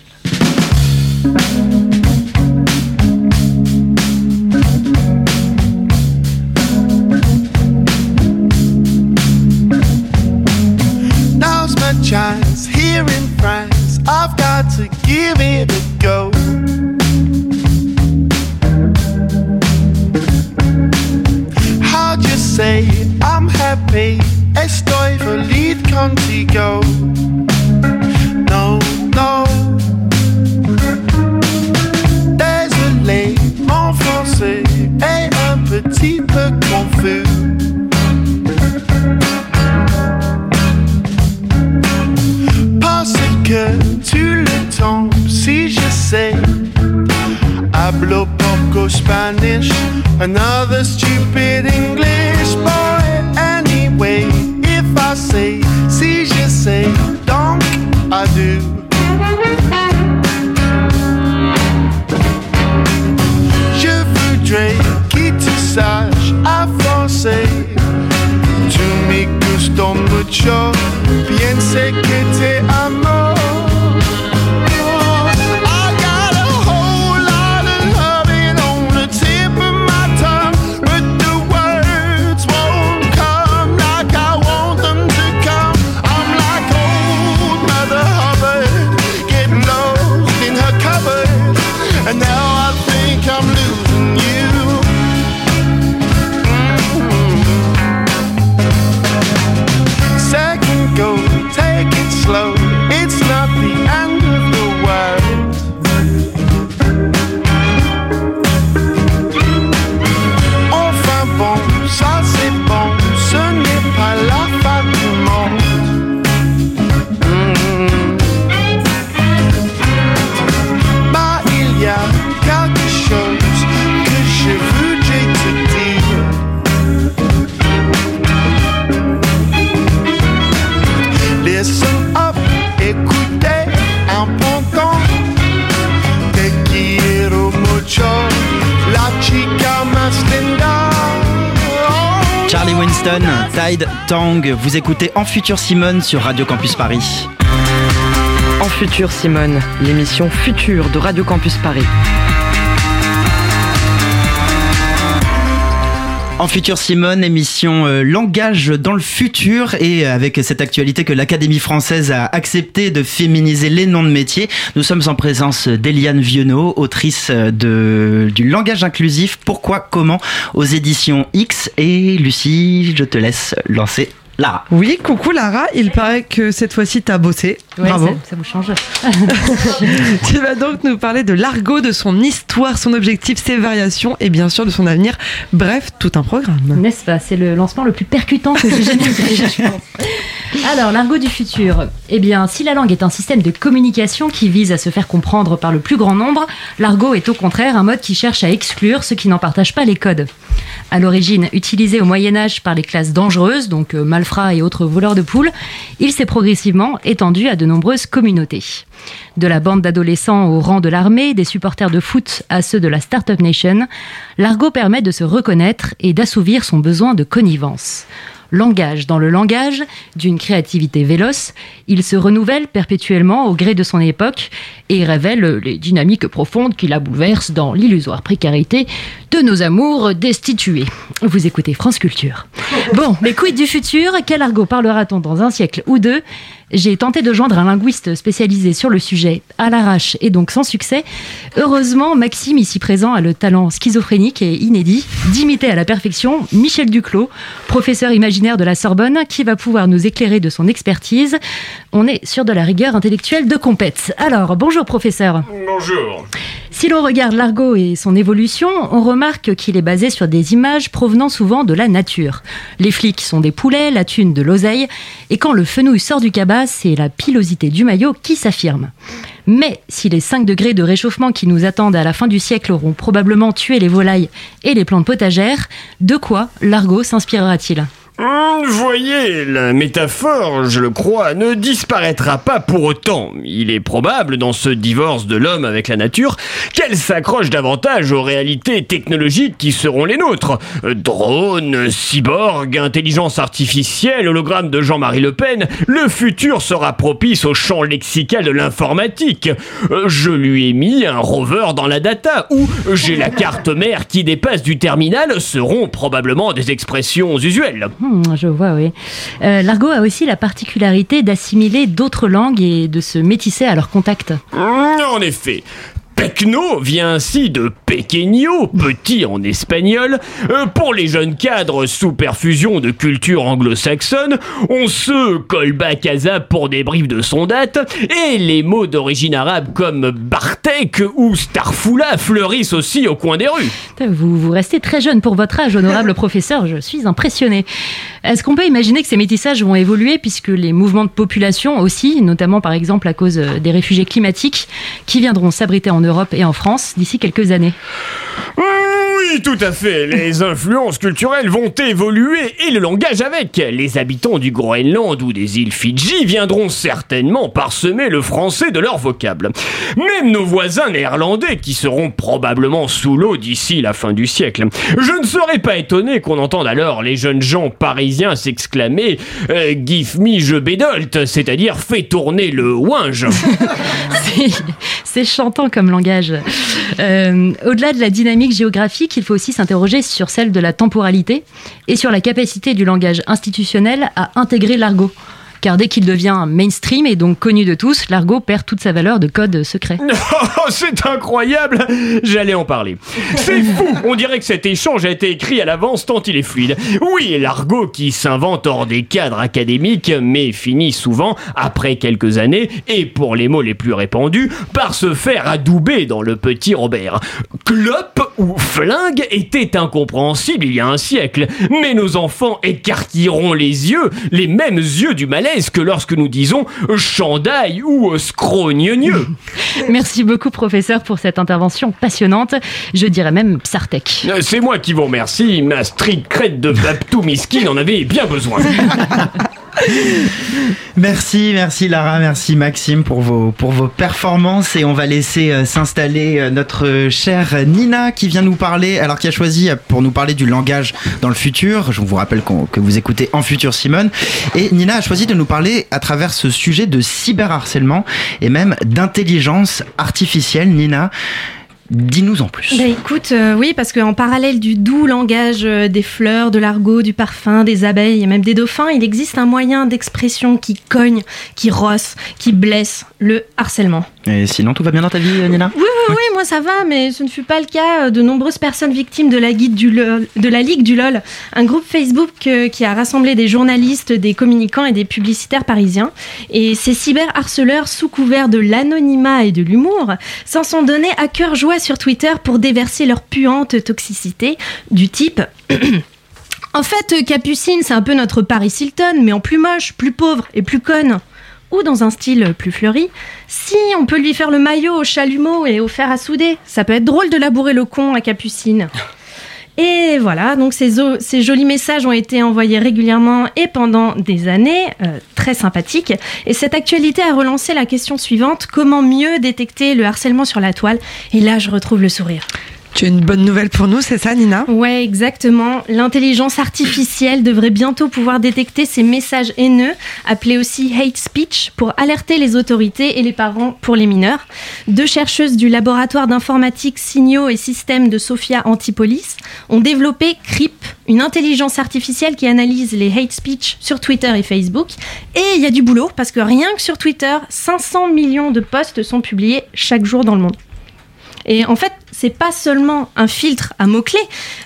S7: Tang. Vous écoutez En Futur Simone sur Radio Campus Paris.
S10: En Futur Simone, l'émission future de Radio Campus Paris.
S7: En Futur Simone, émission euh, Langage dans le futur et avec cette actualité que l'Académie française a accepté de féminiser les noms de métiers, nous sommes en présence d'Eliane Vieuneau, autrice de, du langage inclusif Pourquoi, comment aux éditions X. Et Lucie, je te laisse lancer Lara.
S6: Oui, coucou Lara, il paraît que cette fois-ci t'as bossé.
S5: Ouais,
S6: Bravo.
S5: Ça, ça vous change.
S6: tu vas donc nous parler de l'argot, de son histoire, son objectif, ses variations et bien sûr de son avenir. Bref, tout un programme.
S5: N'est-ce pas? C'est le lancement le plus percutant que j'ai jamais fait, je pense. Alors, l'argot du futur. Eh bien, si la langue est un système de communication qui vise à se faire comprendre par le plus grand nombre, l'argot est au contraire un mode qui cherche à exclure ceux qui n'en partagent pas les codes. À l'origine, utilisé au Moyen-Âge par les classes dangereuses, donc euh, et autres voleurs de poules, il s'est progressivement étendu à de nombreuses communautés. De la bande d'adolescents au rang de l'armée, des supporters de foot à ceux de la Startup Nation, l'argot permet de se reconnaître et d'assouvir son besoin de connivence langage dans le langage, d'une créativité véloce, il se renouvelle perpétuellement au gré de son époque et révèle les dynamiques profondes qui la bouleversent dans l'illusoire précarité de nos amours destitués. Vous écoutez France Culture. Bon, mais quid du futur? Quel argot parlera-t-on dans un siècle ou deux? J'ai tenté de joindre un linguiste spécialisé sur le sujet à l'arrache et donc sans succès. Heureusement, Maxime, ici présent, a le talent schizophrénique et inédit d'imiter à la perfection Michel Duclos, professeur imaginaire de la Sorbonne, qui va pouvoir nous éclairer de son expertise. On est sur de la rigueur intellectuelle de compète. Alors, bonjour professeur.
S22: Bonjour.
S5: Si l'on regarde l'argot et son évolution, on remarque qu'il est basé sur des images provenant souvent de la nature. Les flics sont des poulets, la thune de l'oseille, et quand le fenouil sort du cabas, c'est la pilosité du maillot qui s'affirme. Mais si les 5 degrés de réchauffement qui nous attendent à la fin du siècle auront probablement tué les volailles et les plantes potagères, de quoi l'argot s'inspirera-t-il?
S22: Hum, voyez, la métaphore, je le crois, ne disparaîtra pas pour autant. Il est probable, dans ce divorce de l'homme avec la nature, qu'elle s'accroche davantage aux réalités technologiques qui seront les nôtres. Drones, cyborgs, intelligence artificielle, hologramme de Jean-Marie Le Pen, le futur sera propice au champ lexical de l'informatique. Euh, Je lui ai mis un rover dans la data, ou j'ai la carte mère qui dépasse du terminal seront probablement des expressions usuelles.
S5: Hmm, je vois, oui. Euh, L'argot a aussi la particularité d'assimiler d'autres langues et de se métisser à leur contact.
S22: En effet. Pecno vient ainsi de pequeño, petit en espagnol. Euh, pour les jeunes cadres sous perfusion de culture anglo-saxonne, on se callback à zap pour des briefs de son date, et les mots d'origine arabe comme Bartek ou Starfoula fleurissent aussi au coin des rues.
S5: Vous, vous restez très jeune pour votre âge, honorable professeur, je suis impressionné. Est-ce qu'on peut imaginer que ces métissages vont évoluer puisque les mouvements de population aussi, notamment par exemple à cause euh, des réfugiés climatiques qui viendront s'abriter en Europe et en France d'ici quelques années?
S22: Oui, tout à fait. Les influences culturelles vont évoluer et le langage avec. Les habitants du Groenland ou des îles Fidji viendront certainement parsemer le français de leur vocable. Même nos voisins néerlandais qui seront probablement sous l'eau d'ici la fin du siècle. Je ne serais pas étonné qu'on entende alors les jeunes gens parisiens s'exclamer euh, Give me je bédolte, c'est-à-dire fais tourner le ouinge.
S5: C'est- C'est chantant comme langage. Euh, Au-delà de la dynamique géographique, il faut aussi s'interroger sur celle de la temporalité et sur la capacité du langage institutionnel à intégrer l'argot. Car dès qu'il devient mainstream et donc connu de tous, l'argot perd toute sa valeur de code secret.
S22: Oh, c'est incroyable J'allais en parler. C'est fou On dirait que cet échange a été écrit à l'avance tant il est fluide. Oui, l'argot qui s'invente hors des cadres académiques, mais finit souvent, après quelques années, et pour les mots les plus répandus, par se faire adouber dans le petit Robert. Clope ou flingue était incompréhensible il y a un siècle, mais nos enfants écarquilleront les yeux, les mêmes yeux du malaise que lorsque nous disons chandail ou scrogneux.
S5: Merci beaucoup, professeur, pour cette intervention passionnante. Je dirais même psartec.
S22: Euh, C'est moi qui vous remercie, ma street crête de Babtou Miskin en avait bien besoin.
S7: Merci, merci Lara, merci Maxime pour vos, pour vos performances et on va laisser euh, s'installer euh, notre chère Nina qui vient nous parler, alors qui a choisi euh, pour nous parler du langage dans le futur. Je vous rappelle que vous écoutez En Futur Simone. Et Nina a choisi de nous parler à travers ce sujet de cyberharcèlement et même d'intelligence artificielle. Nina, dis-nous en plus.
S8: Bah écoute, euh, oui, parce qu'en parallèle du doux langage euh, des fleurs, de l'argot, du parfum, des abeilles et même des dauphins, il existe un moyen d'expression qui cogne, qui rosse, qui blesse, le harcèlement.
S7: Et sinon, tout va bien dans ta vie, Nina
S8: Oui, oui, oui, moi ça va, mais ce ne fut pas le cas de nombreuses personnes victimes de la, guide du LOL- de la Ligue du LOL, un groupe Facebook euh, qui a rassemblé des journalistes, des communicants et des publicitaires parisiens. Et ces cyberharceleurs, sous couvert de l'anonymat et de l'humour, s'en sont donnés à cœur joie sur Twitter pour déverser leur puante toxicité du type... En fait, euh, Capucine, c'est un peu notre Paris Hilton, mais en plus moche, plus pauvre et plus conne. Ou dans un style plus fleuri, si on peut lui faire le maillot au chalumeau et au fer à souder, ça peut être drôle de labourer le con à Capucine. Et voilà, donc ces, jolis messages ont été envoyés régulièrement et pendant des années, euh, très sympathiques. Et cette actualité a relancé la question suivante comment mieux détecter le harcèlement sur la toile? Et là, je retrouve le sourire.
S6: Tu as une bonne nouvelle pour nous, c'est ça, Nina?
S8: Ouais, exactement. L'intelligence artificielle devrait bientôt pouvoir détecter ces messages haineux, appelés aussi hate speech, pour alerter les autorités et les parents pour les mineurs. Deux chercheuses du laboratoire d'informatique Signaux et Systèmes de Sophia Antipolis ont développé CRIP, une intelligence artificielle qui analyse les hate speech sur Twitter et Facebook. Et il y a du boulot, parce que rien que sur Twitter, 500 millions de posts sont publiés chaque jour dans le monde. Et en fait, c'est pas seulement un filtre à mots-clés.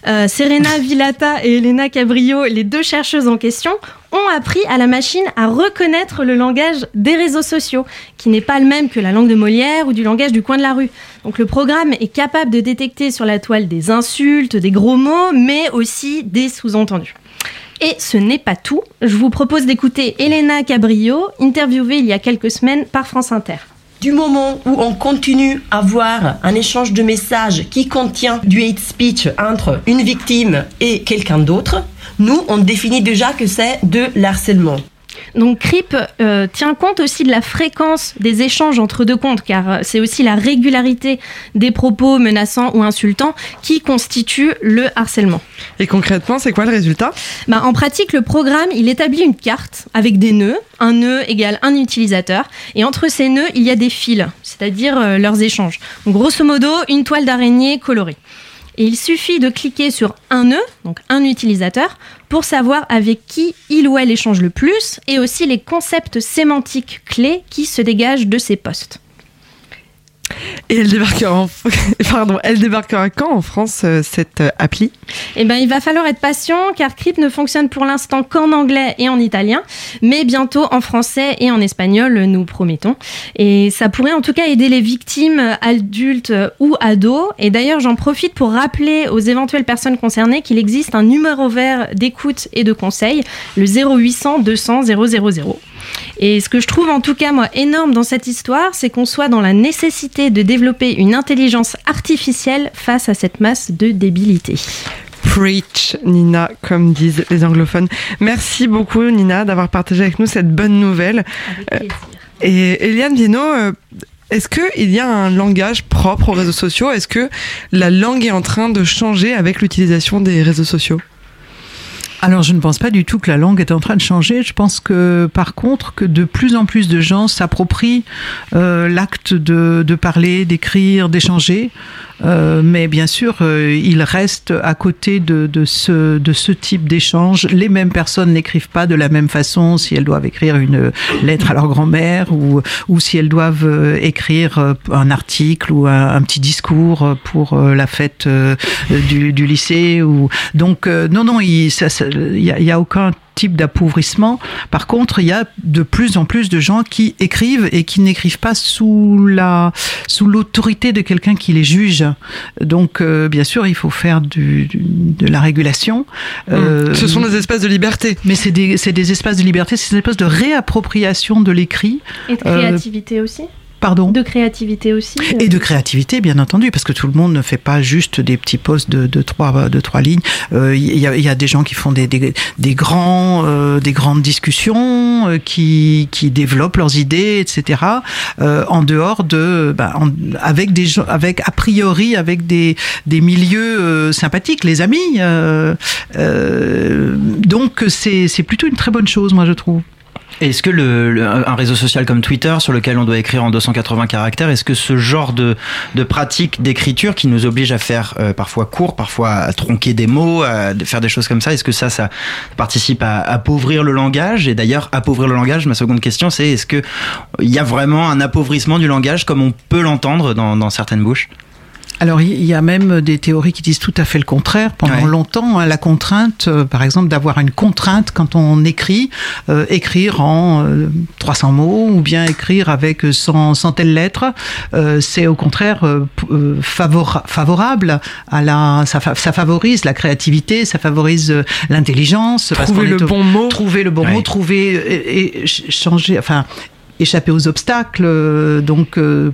S8: Euh, Serena Villata et Elena Cabrillo, les deux chercheuses en question, ont appris à la machine à reconnaître le langage des réseaux sociaux, qui n'est pas le même que la langue de Molière ou du langage du coin de la rue. Donc le programme est capable de détecter sur la toile des insultes, des gros mots, mais aussi des sous-entendus. Et ce n'est pas tout. Je vous propose d'écouter Elena Cabrillo, interviewée il y a quelques semaines par France Inter.
S23: Du moment où on continue à voir un échange de messages qui contient du hate speech entre une victime et quelqu'un d'autre, nous, on définit déjà que c'est de l'harcèlement.
S8: Donc CRIP euh, tient compte aussi de la fréquence des échanges entre deux comptes, car euh, c'est aussi la régularité des propos menaçants ou insultants qui constitue le harcèlement.
S6: Et concrètement, c'est quoi le résultat?
S8: Bah, En pratique, le programme, il établit une carte avec des nœuds. Un nœud égale un utilisateur. Et entre ces nœuds, il y a des fils, c'est-à-dire euh, leurs échanges. Donc, grosso modo, une toile d'araignée colorée. Et il suffit de cliquer sur un nœud, donc un utilisateur, pour savoir avec qui il ou elle échange le plus et aussi les concepts sémantiques clés qui se dégagent de ces posts.
S6: Et elle débarquera. Pardon, elle débarquera quand en France, euh, cette euh, appli?
S8: Eh ben, il va falloir être patient car Crip ne fonctionne pour l'instant qu'en anglais et en italien, mais bientôt en français et en espagnol, nous promettons. Et ça pourrait en tout cas aider les victimes, adultes ou ados. Et d'ailleurs, j'en profite pour rappeler aux éventuelles personnes concernées qu'il existe un numéro vert d'écoute et de conseil, le 0800 200 000. Et ce que je trouve en tout cas moi énorme dans cette histoire, c'est qu'on soit dans la nécessité de développer une intelligence artificielle face à cette masse de débilité.
S6: Preach, Nina, comme disent les anglophones. Merci beaucoup, Nina, d'avoir partagé avec nous cette bonne nouvelle. Euh, et Eliane Viennot, euh, est-ce qu'il y a un langage propre aux réseaux sociaux? Est-ce que la langue est en train de changer avec l'utilisation des réseaux sociaux?
S15: Alors, je ne pense pas du tout que la langue est en train de changer. Je pense que, par contre, que de plus en plus de gens s'approprient euh, l'acte de, de parler, d'écrire, d'échanger. Euh, mais bien sûr, euh, il reste à côté de, de, ce, de ce type d'échange. Les mêmes personnes n'écrivent pas de la même façon si elles doivent écrire une lettre à leur grand-mère ou, ou si elles doivent euh, écrire euh, un article ou un, petit discours pour la fête du, du lycée. Ou... Donc, non, non, il n'y a, y a aucun type d'appauvrissement. Par contre, il y a de plus en plus de gens qui écrivent et qui n'écrivent pas sous la sous l'autorité de quelqu'un qui les juge. Donc, euh, bien sûr, il faut faire du, du- de la régulation. Euh,
S6: Ce sont des espaces de liberté.
S15: Mais c'est des, c'est des espaces de liberté, c'est des espaces de réappropriation de l'écrit.
S8: Et de
S15: Euh,
S8: créativité aussi?
S15: Pardon
S8: De créativité aussi. euh.
S15: Et de créativité, bien entendu, parce que tout le monde ne fait pas juste des petits posts de, de, trois, de trois lignes. Euh, Il y, a, y a des gens qui font des, des, des, grands, euh, des grandes discussions, euh, qui, qui développent leurs idées, etc. euh, en dehors de, bah, en- avec des gens, avec a priori avec des, des milieux euh, sympathiques, les amis. euh, euh, donc c'est c'est plutôt une très bonne chose, moi je trouve.
S7: Est-ce que le, un réseau social comme Twitter, sur lequel on doit écrire en 280 caractères, est-ce que ce genre de, de pratique d'écriture qui nous oblige à faire euh, parfois court, parfois à tronquer des mots, à faire des choses comme ça, est-ce que ça, ça participe à appauvrir le langage? Et d'ailleurs, appauvrir le langage, ma seconde question, c'est est-ce que il y a vraiment un appauvrissement du langage comme on peut l'entendre dans certaines bouches?
S15: Alors, il y a même des théories qui disent tout à fait le contraire. Pendant
S7: Ouais.
S15: longtemps, hein, la contrainte, euh, par exemple, d'avoir une contrainte quand on écrit, euh, écrire en euh, 300 mots ou bien écrire avec 100, 100 telles lettres, euh, c'est au contraire euh, euh, favora- favorable à la. Ça, fa- ça favorise la créativité, ça favorise euh, l'intelligence.
S6: Trouver le bon mot.
S15: Trouver le bon
S6: Ouais.
S15: mot, trouver et, et ch- changer. Enfin échapper aux obstacles. euh, Donc euh,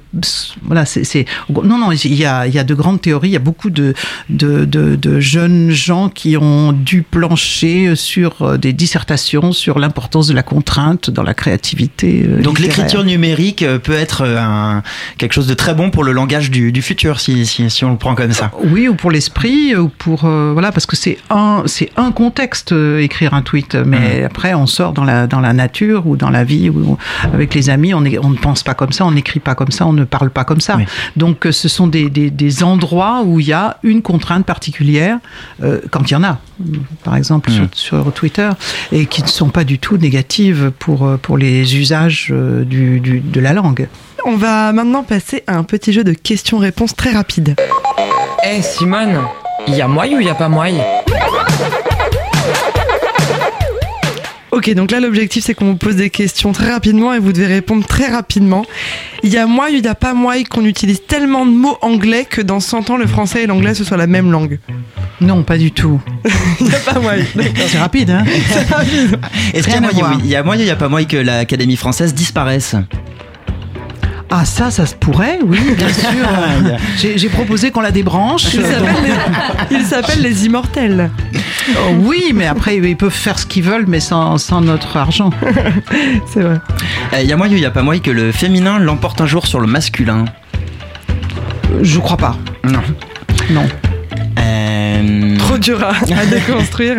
S15: voilà, c'est non non, il y a il y a de grandes théories. Il y a beaucoup de de, de, de jeunes gens qui ont dû plancher sur euh, des dissertations sur l'importance de la contrainte dans la créativité.
S7: Donc l'écriture numérique peut être un, quelque chose de très bon pour le langage du, du futur, si, si, si on le prend comme ça.
S15: Oui, ou pour l'esprit, ou pour euh, voilà, parce que c'est un, c'est un contexte euh, écrire un tweet, mais après on sort dans la dans la nature ou dans la vie ou avec les amis, on, est, on ne pense pas comme ça, on n'écrit pas comme ça, on ne parle pas comme ça. Donc euh, ce sont des, des, des endroits où il y a une contrainte particulière, euh, quand il y en a, par exemple sur, sur Twitter, et qui ne sont pas du tout négatives pour euh, pour les usages du, du, de la langue.
S6: On va maintenant passer à un petit jeu de questions-réponses très rapide.
S24: Eh Simone, il y a moi ou il y a pas moi?
S6: Ok, donc là l'objectif c'est qu'on vous pose des questions très rapidement et vous devez répondre très rapidement. Il y a moi, il n'y a pas moi qu'on utilise tellement de mots anglais que dans 100 ans le français et l'anglais ce soit la même langue.
S15: Non, pas du tout.
S6: Il n'y a pas moi.
S15: C'est rapide, hein
S7: Est-ce qu'il y a moyen, il y a moyen, il n'y a pas moyen que l'Académie française disparaisse?
S15: Ah ça, ça se pourrait, oui, bien sûr. J'ai j'ai proposé qu'on la débranche.
S6: Il s'appelle les, immortels.
S15: Oh, oui, mais après, ils peuvent faire ce qu'ils veulent, mais sans, sans notre argent.
S6: C'est vrai.
S7: Euh, Il y a moyen, il n'y a pas moyen que le féminin l'emporte un jour sur le masculin?
S15: Je crois pas.
S7: Non.
S15: Non.
S7: Euh,
S6: Trop dur à, à déconstruire.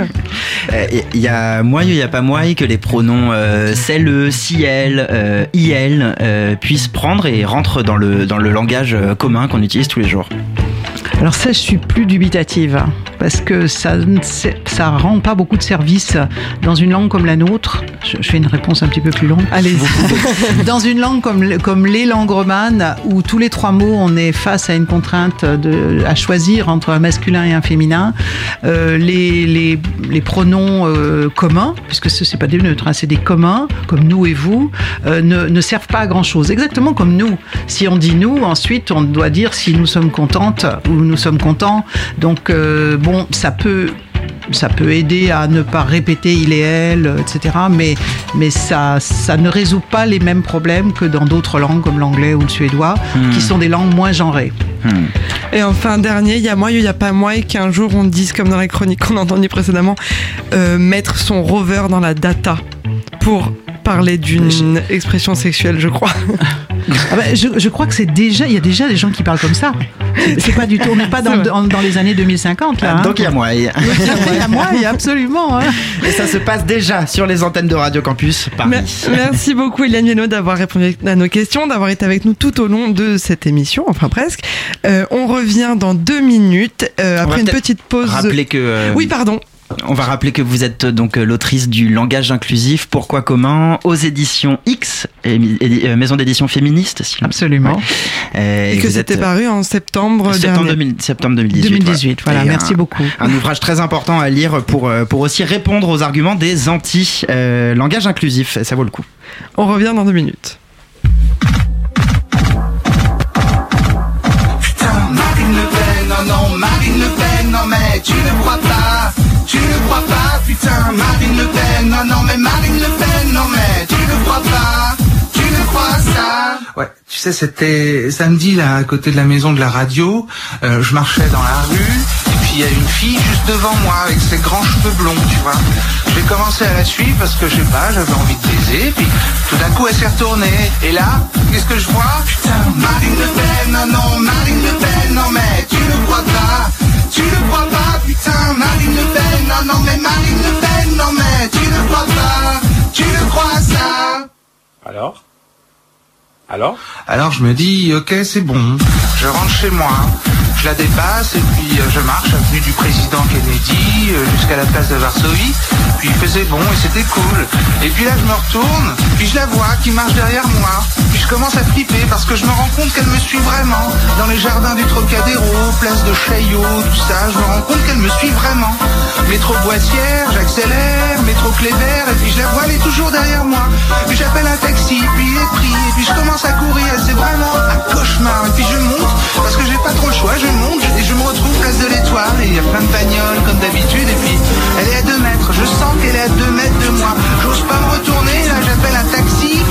S7: Euh, Il y a moyen, il n'y a pas moyen que les pronoms euh, celle, si elle, euh, il euh, puissent prendre et rentrent dans le, dans le langage euh, commun qu'on utilise tous les jours.
S15: Alors ça, je suis plus dubitative, parce que ça ça rend pas beaucoup de service dans une langue comme la nôtre. Je, je fais une réponse un petit peu plus longue.
S6: Allez.
S15: dans une langue comme, comme les langues romanes, où tous les trois mots, on est face à une contrainte de, à choisir entre un masculin et un féminin, euh, les, les, les pronoms euh, communs, puisque ce c'est pas des neutres, hein, c'est des communs, comme nous et vous, euh, ne, ne servent pas à grand chose. Exactement comme nous. Si on dit nous, ensuite on doit dire si nous sommes contentes ou nous sommes contents. Donc euh, bon, ça peut ça peut aider à ne pas répéter il et elle, euh, etc. Mais, mais ça, ça ne résout pas les mêmes problèmes que dans d'autres langues comme l'anglais ou le suédois,
S6: Hmm.
S15: qui sont des langues moins genrées.
S6: Et enfin, dernier, il y a moi, il n'y a pas moi, et qu'un jour on dise, comme dans la chronique qu'on a entendue précédemment, euh, mettre son rover dans la data pour parler d'une expression sexuelle, je crois.
S15: Ah bah, je, je crois que c'est déjà, il y a déjà des gens qui parlent comme ça. C'est- pas du tout, on n'est pas dans, dans, dans les années 2050 là. hein.
S7: Donc il y a moyen.
S15: Il y a moi, il y a absolument. hein.
S7: Et ça se passe déjà sur les antennes de Radio Campus Paris.
S6: Mer- Merci beaucoup Eliane Viennot d'avoir répondu à nos questions, d'avoir été avec nous tout au long de cette émission, enfin presque. Euh, on revient dans deux minutes euh, après une petite pause.
S7: Rappeler que. euh,
S6: Oui, pardon.
S7: On va rappeler que vous êtes euh, donc euh, l'autrice du langage inclusif Pourquoi commun aux éditions X, euh, maison d'édition féministe. si-
S15: Absolument.
S7: Ouais. Euh,
S6: Et, que c'était
S7: êtes, euh,
S6: paru en septembre,
S7: Septembre,
S6: dernier.
S7: 2000 septembre 2018.
S15: 2018, voilà,
S7: Et
S15: merci
S7: un-
S15: beaucoup.
S7: Un ouvrage très important à lire pour, euh, pour aussi répondre aux arguments des anti-langage inclusif. Et Ça vaut le coup.
S6: On revient dans deux minutes.
S25: Marine Le Pen, non, non, Marine Le Pen, non, mais tu ne crois pas, crois pas, putain, Marine Le Pen, non, non, mais Marine Le Pen, non, mais tu ne crois pas. Ouais, tu sais, c'était samedi là à côté de la maison de la radio. Euh, je marchais dans la rue et puis il y a une fille juste devant moi avec ses grands cheveux blonds, tu vois. J'ai commencé à la suivre parce que je sais pas, j'avais envie de baiser. Puis tout d'un coup elle s'est retournée et là, qu'est-ce que je vois? Putain, Marine Le Pen, non non, Marine Le Pen, non mais tu ne crois pas, tu ne crois pas, putain, Marine Le Pen, non non mais Marine Le Pen, non mais tu ne crois pas, tu ne crois ça.
S21: Alors? Alors?
S25: Alors je me dis, ok, c'est bon. Je rentre chez moi, je la dépasse et puis euh, je marche avenue du président Kennedy euh, jusqu'à la place de Varsovie. Puis il faisait bon et c'était cool. Et puis là je me retourne, puis je la vois qui marche derrière moi. Puis je commence à flipper parce que je me rends compte qu'elle me suit vraiment. Dans les jardins du Trocadéro, place de Chaillot, tout ça, je me rends compte qu'elle me suit vraiment. Métro Boissière, j'accélère, métro Cléber, et puis je la vois, elle est toujours derrière moi. Puis j'appelle un taxi, puis il est pris, et puis je commence à courir, c'est vraiment un cauchemar. Et puis je monte, parce que j'ai pas trop le choix, et je me retrouve place de l'étoile, et il y a plein de bagnoles comme d'habitude, et puis elle est à deux mètres, je sens qu'elle est à deux mètres de moi. J'ose pas me retourner, là j'appelle un taxi,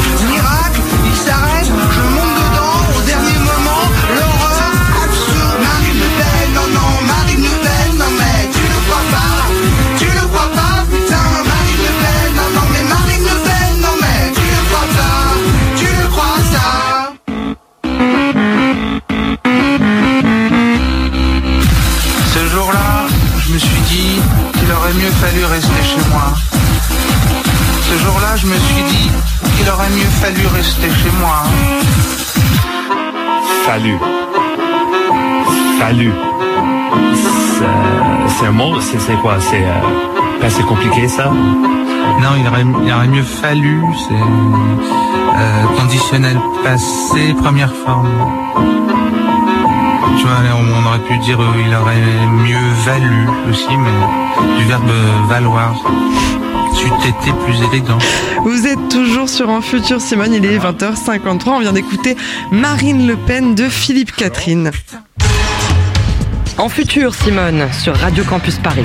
S26: Salut. C'est- un mot, c'est quoi? C'est euh, ben, c'est compliqué ça
S25: Non, il aurait, il aurait mieux fallu, c'est euh, conditionnel passé, première forme. Tu vois, on, on aurait pu dire euh, il aurait mieux valu aussi, mais du verbe valoir. Tu t'étais plus élégant.
S6: Vous êtes toujours sur un futur Simone, il est 20h53. On vient d'écouter Marine Le Pen de Philippe Catherine.
S10: En futur, Simone, sur Radio Campus Paris.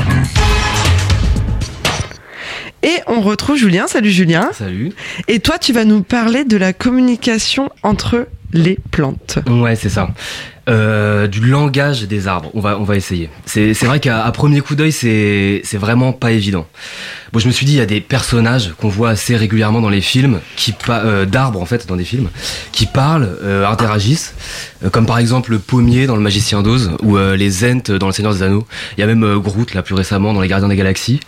S6: Et on retrouve Julien. Salut Julien.
S27: Salut.
S6: Et toi, tu vas nous parler de la communication entre les plantes.
S27: Ouais, c'est ça. Euh, du langage des arbres. On va, on va essayer. C'est, vrai qu'à premier coup d'œil, c'est, vraiment pas évident. Bon, je me suis dit, il y a des personnages qu'on voit assez régulièrement dans les films, qui euh, d'arbres en fait, dans des films, qui parlent, euh, interagissent, euh, comme par exemple le pommier dans Le Magicien d'Oz, ou les Ents dans Le Seigneur des Anneaux. Il y a même Groot, là, plus récemment, dans Les Gardiens des Galaxies.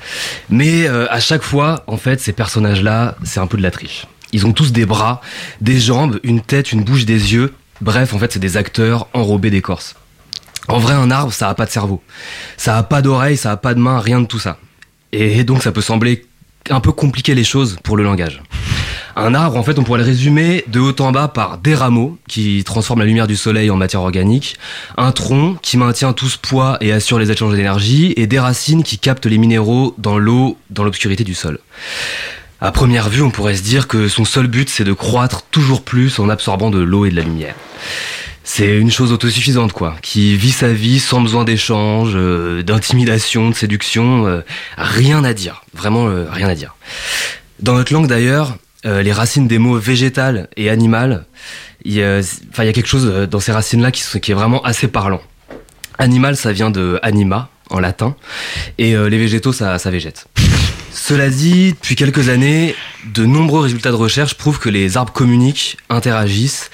S27: Mais à chaque fois, en fait, ces personnages-là, c'est un peu de la triche. Ils ont tous des bras, des jambes, une tête, une bouche, des yeux. Bref, en fait, c'est des acteurs enrobés d'écorce. En vrai, un arbre, ça a pas de cerveau. Ça a pas d'oreille, ça a pas de main, rien de tout ça. Et donc, ça peut sembler un peu compliquer les choses pour le langage. Un arbre, en fait, on pourrait le résumer de haut en bas par des rameaux qui transforment la lumière du soleil en matière organique, un tronc qui maintient tout ce poids et assure les échanges d'énergie, et des racines qui captent les minéraux dans l'eau, dans l'obscurité du sol. À première vue, on pourrait se dire que son seul but, c'est de croître toujours plus en absorbant de l'eau et de la lumière. C'est une chose autosuffisante, quoi, qui vit sa vie sans besoin d'échange, euh, d'intimidation, de séduction, euh, rien à dire, vraiment euh, rien à dire. Dans notre langue d'ailleurs, les racines des mots végétal et animal, il y a, quelque chose dans ces racines-là qui, est vraiment assez parlant. Animal, ça vient de anima en latin, et les végétaux, ça, ça végète. Cela dit, depuis quelques années, de nombreux résultats de recherche prouvent que les arbres communiquent, interagissent.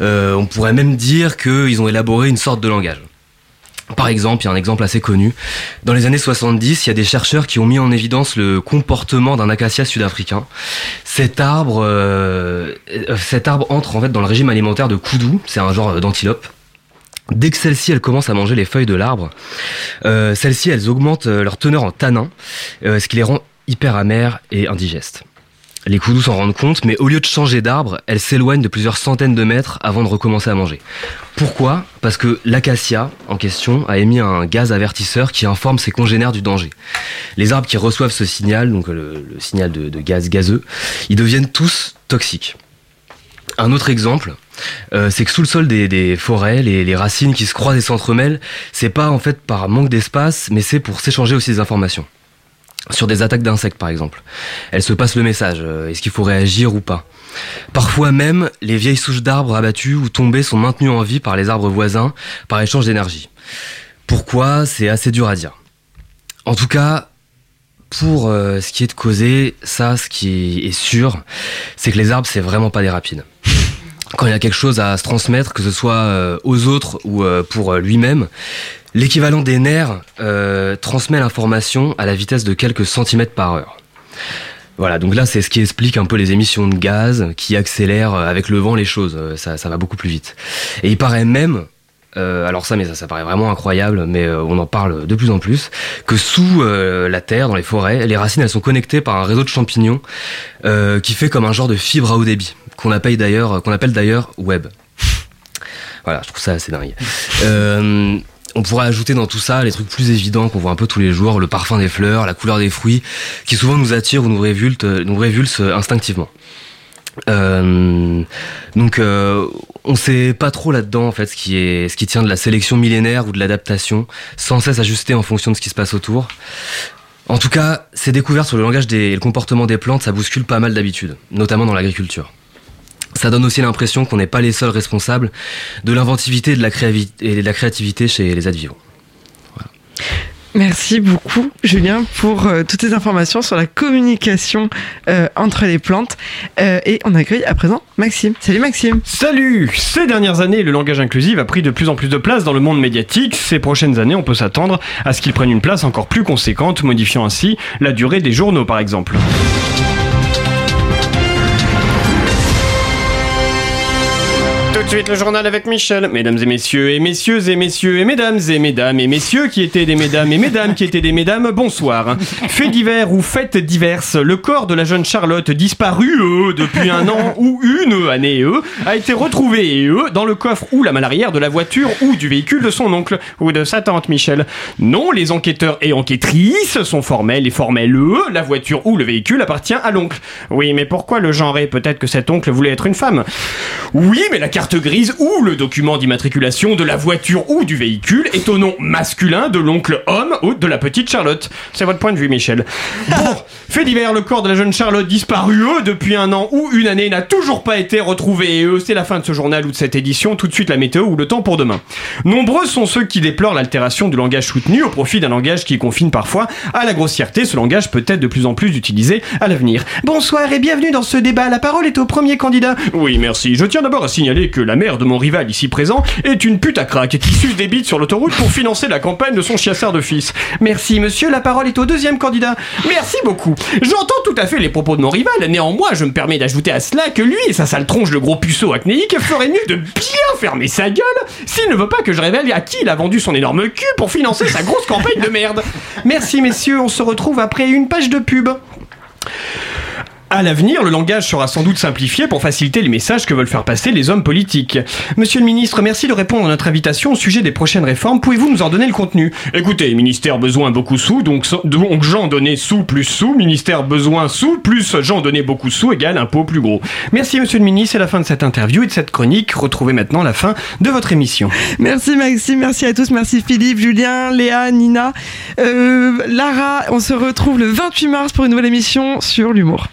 S27: Euh, on pourrait même dire qu'ils ont élaboré une sorte de langage. Par exemple, il y a un exemple assez connu. Dans les années 70, il y a des chercheurs qui ont mis en évidence le comportement d'un acacia sud-africain. Cet arbre, euh, cet arbre entre en fait dans le régime alimentaire de koudou, c'est un genre d'antilope. Dès que celles-ci elles commencent à manger les feuilles de l'arbre, euh, celles-ci elles augmentent euh, leur teneur en tanin, ce qui les rend hyper amères et indigestes. Les koudous s'en rendent compte, mais au lieu de changer d'arbre, elles s'éloignent de plusieurs centaines de mètres avant de recommencer à manger. Pourquoi? Parce que l'acacia en question a émis un gaz avertisseur qui informe ses congénères du danger. Les arbres qui reçoivent ce signal, donc le, signal de, gaz gazeux, ils deviennent tous toxiques. Un autre exemple, euh, c'est que sous le sol des, forêts, les racines qui se croisent et s'entremêlent, c'est pas en fait par manque d'espace, mais c'est pour s'échanger aussi des informations. Sur des attaques d'insectes par exemple. Elles se passent le message, euh, est-ce qu'il faut réagir ou pas Parfois même, les vieilles souches d'arbres abattues ou tombées sont maintenues en vie par les arbres voisins par échange d'énergie. Pourquoi? C'est assez dur à dire. En tout cas, pour euh, ce qui est de causer, ça, ce qui est sûr, c'est que les arbres, c'est vraiment pas des rapides. Quand il y a quelque chose à se transmettre, que ce soit euh, aux autres ou pour lui-même, l'équivalent des nerfs transmet l'information à la vitesse de quelques centimètres par heure. Voilà, donc là, c'est ce qui explique un peu les émissions de gaz qui accélèrent avec le vent les choses. Ça, ça va beaucoup plus vite. Et il paraît même euh, alors ça, mais ça, ça paraît vraiment incroyable, mais euh, on en parle de plus en plus, que sous euh, la terre, dans les forêts, les racines, elles sont connectées par un réseau de champignons qui fait comme un genre de fibre à haut débit, qu'on appelle d'ailleurs, qu'on appelle d'ailleurs web. Voilà, je trouve ça assez dingue. On pourrait ajouter dans tout ça les trucs plus évidents qu'on voit un peu tous les jours, le parfum des fleurs, la couleur des fruits, qui souvent nous attirent ou nous révulsent, nous révulsent instinctivement. Euh, donc euh, on sait pas trop là-dedans en fait ce qui est ce qui tient de la sélection millénaire ou de l'adaptation, sans cesse ajusté en fonction de ce qui se passe autour. En tout cas, ces découvertes sur le langage et le comportement des plantes, ça bouscule pas mal d'habitudes, notamment dans l'agriculture. Ça donne aussi l'impression qu'on n'est pas les seuls responsables de l'inventivité et de la créativité chez les êtres vivants.
S6: Merci beaucoup, Julien, pour euh, toutes ces informations sur la communication euh, entre les plantes. Euh, et on accueille à présent Maxime. Salut Maxime.
S22: Salut Ces dernières années, le langage inclusif a pris de plus en plus de place dans le monde médiatique. Ces prochaines années, on peut s'attendre à ce qu'il prenne une place encore plus conséquente, modifiant ainsi la durée des journaux, par exemple. Suite le journal avec Michel. Mesdames et messieurs, et messieurs et messieurs, et mesdames et mesdames et messieurs qui étaient des mesdames et mesdames qui étaient des mesdames, bonsoir. Fait divers ou fêtes diverses, le corps de la jeune Charlotte disparue euh, depuis un an ou une année euh, a été retrouvé euh, dans le coffre ou la malle arrière de la voiture ou du véhicule de son oncle ou de sa tante Michel. Non, les enquêteurs et enquêtrices sont formels et formels eux, la voiture ou le véhicule appartient à l'oncle. Oui, mais pourquoi le genrer Peut-être que cet oncle voulait être une femme? Oui, mais la carte grise ou le document d'immatriculation de la voiture ou du véhicule est au nom masculin de l'oncle homme ou de la petite Charlotte. C'est votre point de vue, Michel. Bon, fait divers, le corps de la jeune Charlotte disparue eux, depuis un an ou une année n'a toujours pas été retrouvé. Et eux, c'est la fin de ce journal ou de cette édition. Tout de suite la météo ou le temps pour demain. Nombreux sont ceux qui déplorent l'altération du langage soutenu au profit d'un langage qui confine parfois à la grossièreté. Ce langage peut être de plus en plus utilisé à l'avenir. Bonsoir et bienvenue dans ce débat. La parole est au premier candidat. Oui, merci. Je tiens d'abord à signaler que la mère de mon rival ici présent est une pute à craque qui suce des bites sur l'autoroute pour financer la campagne de son chiasseur de fils. Merci monsieur, la parole est au deuxième candidat. Merci beaucoup. J'entends tout à fait les propos de mon rival, néanmoins je me permets d'ajouter à cela que lui et sa sale tronche de gros puceau acnéique ferait mieux de bien fermer sa gueule s'il ne veut pas que je révèle à qui il a vendu son énorme cul pour financer sa grosse campagne de merde. Merci messieurs, on se retrouve après une page de pub. À l'avenir, le langage sera sans doute simplifié pour faciliter les messages que veulent faire passer les hommes politiques. Monsieur le ministre, merci de répondre à notre invitation au sujet des prochaines réformes. Pouvez-vous nous en donner le contenu? Écoutez, ministère besoin beaucoup sous, donc, donc Jean donné sous plus sous, ministère besoin sous plus Jean donné beaucoup sous égale impôt plus gros. Merci monsieur le ministre, c'est la fin de cette interview et de cette chronique. Retrouvez maintenant la fin de votre émission.
S6: Merci Maxime, merci à tous, merci Philippe, Julien, Léa, Nina, euh, Lara. On se retrouve le 28 mars pour une nouvelle émission sur l'humour.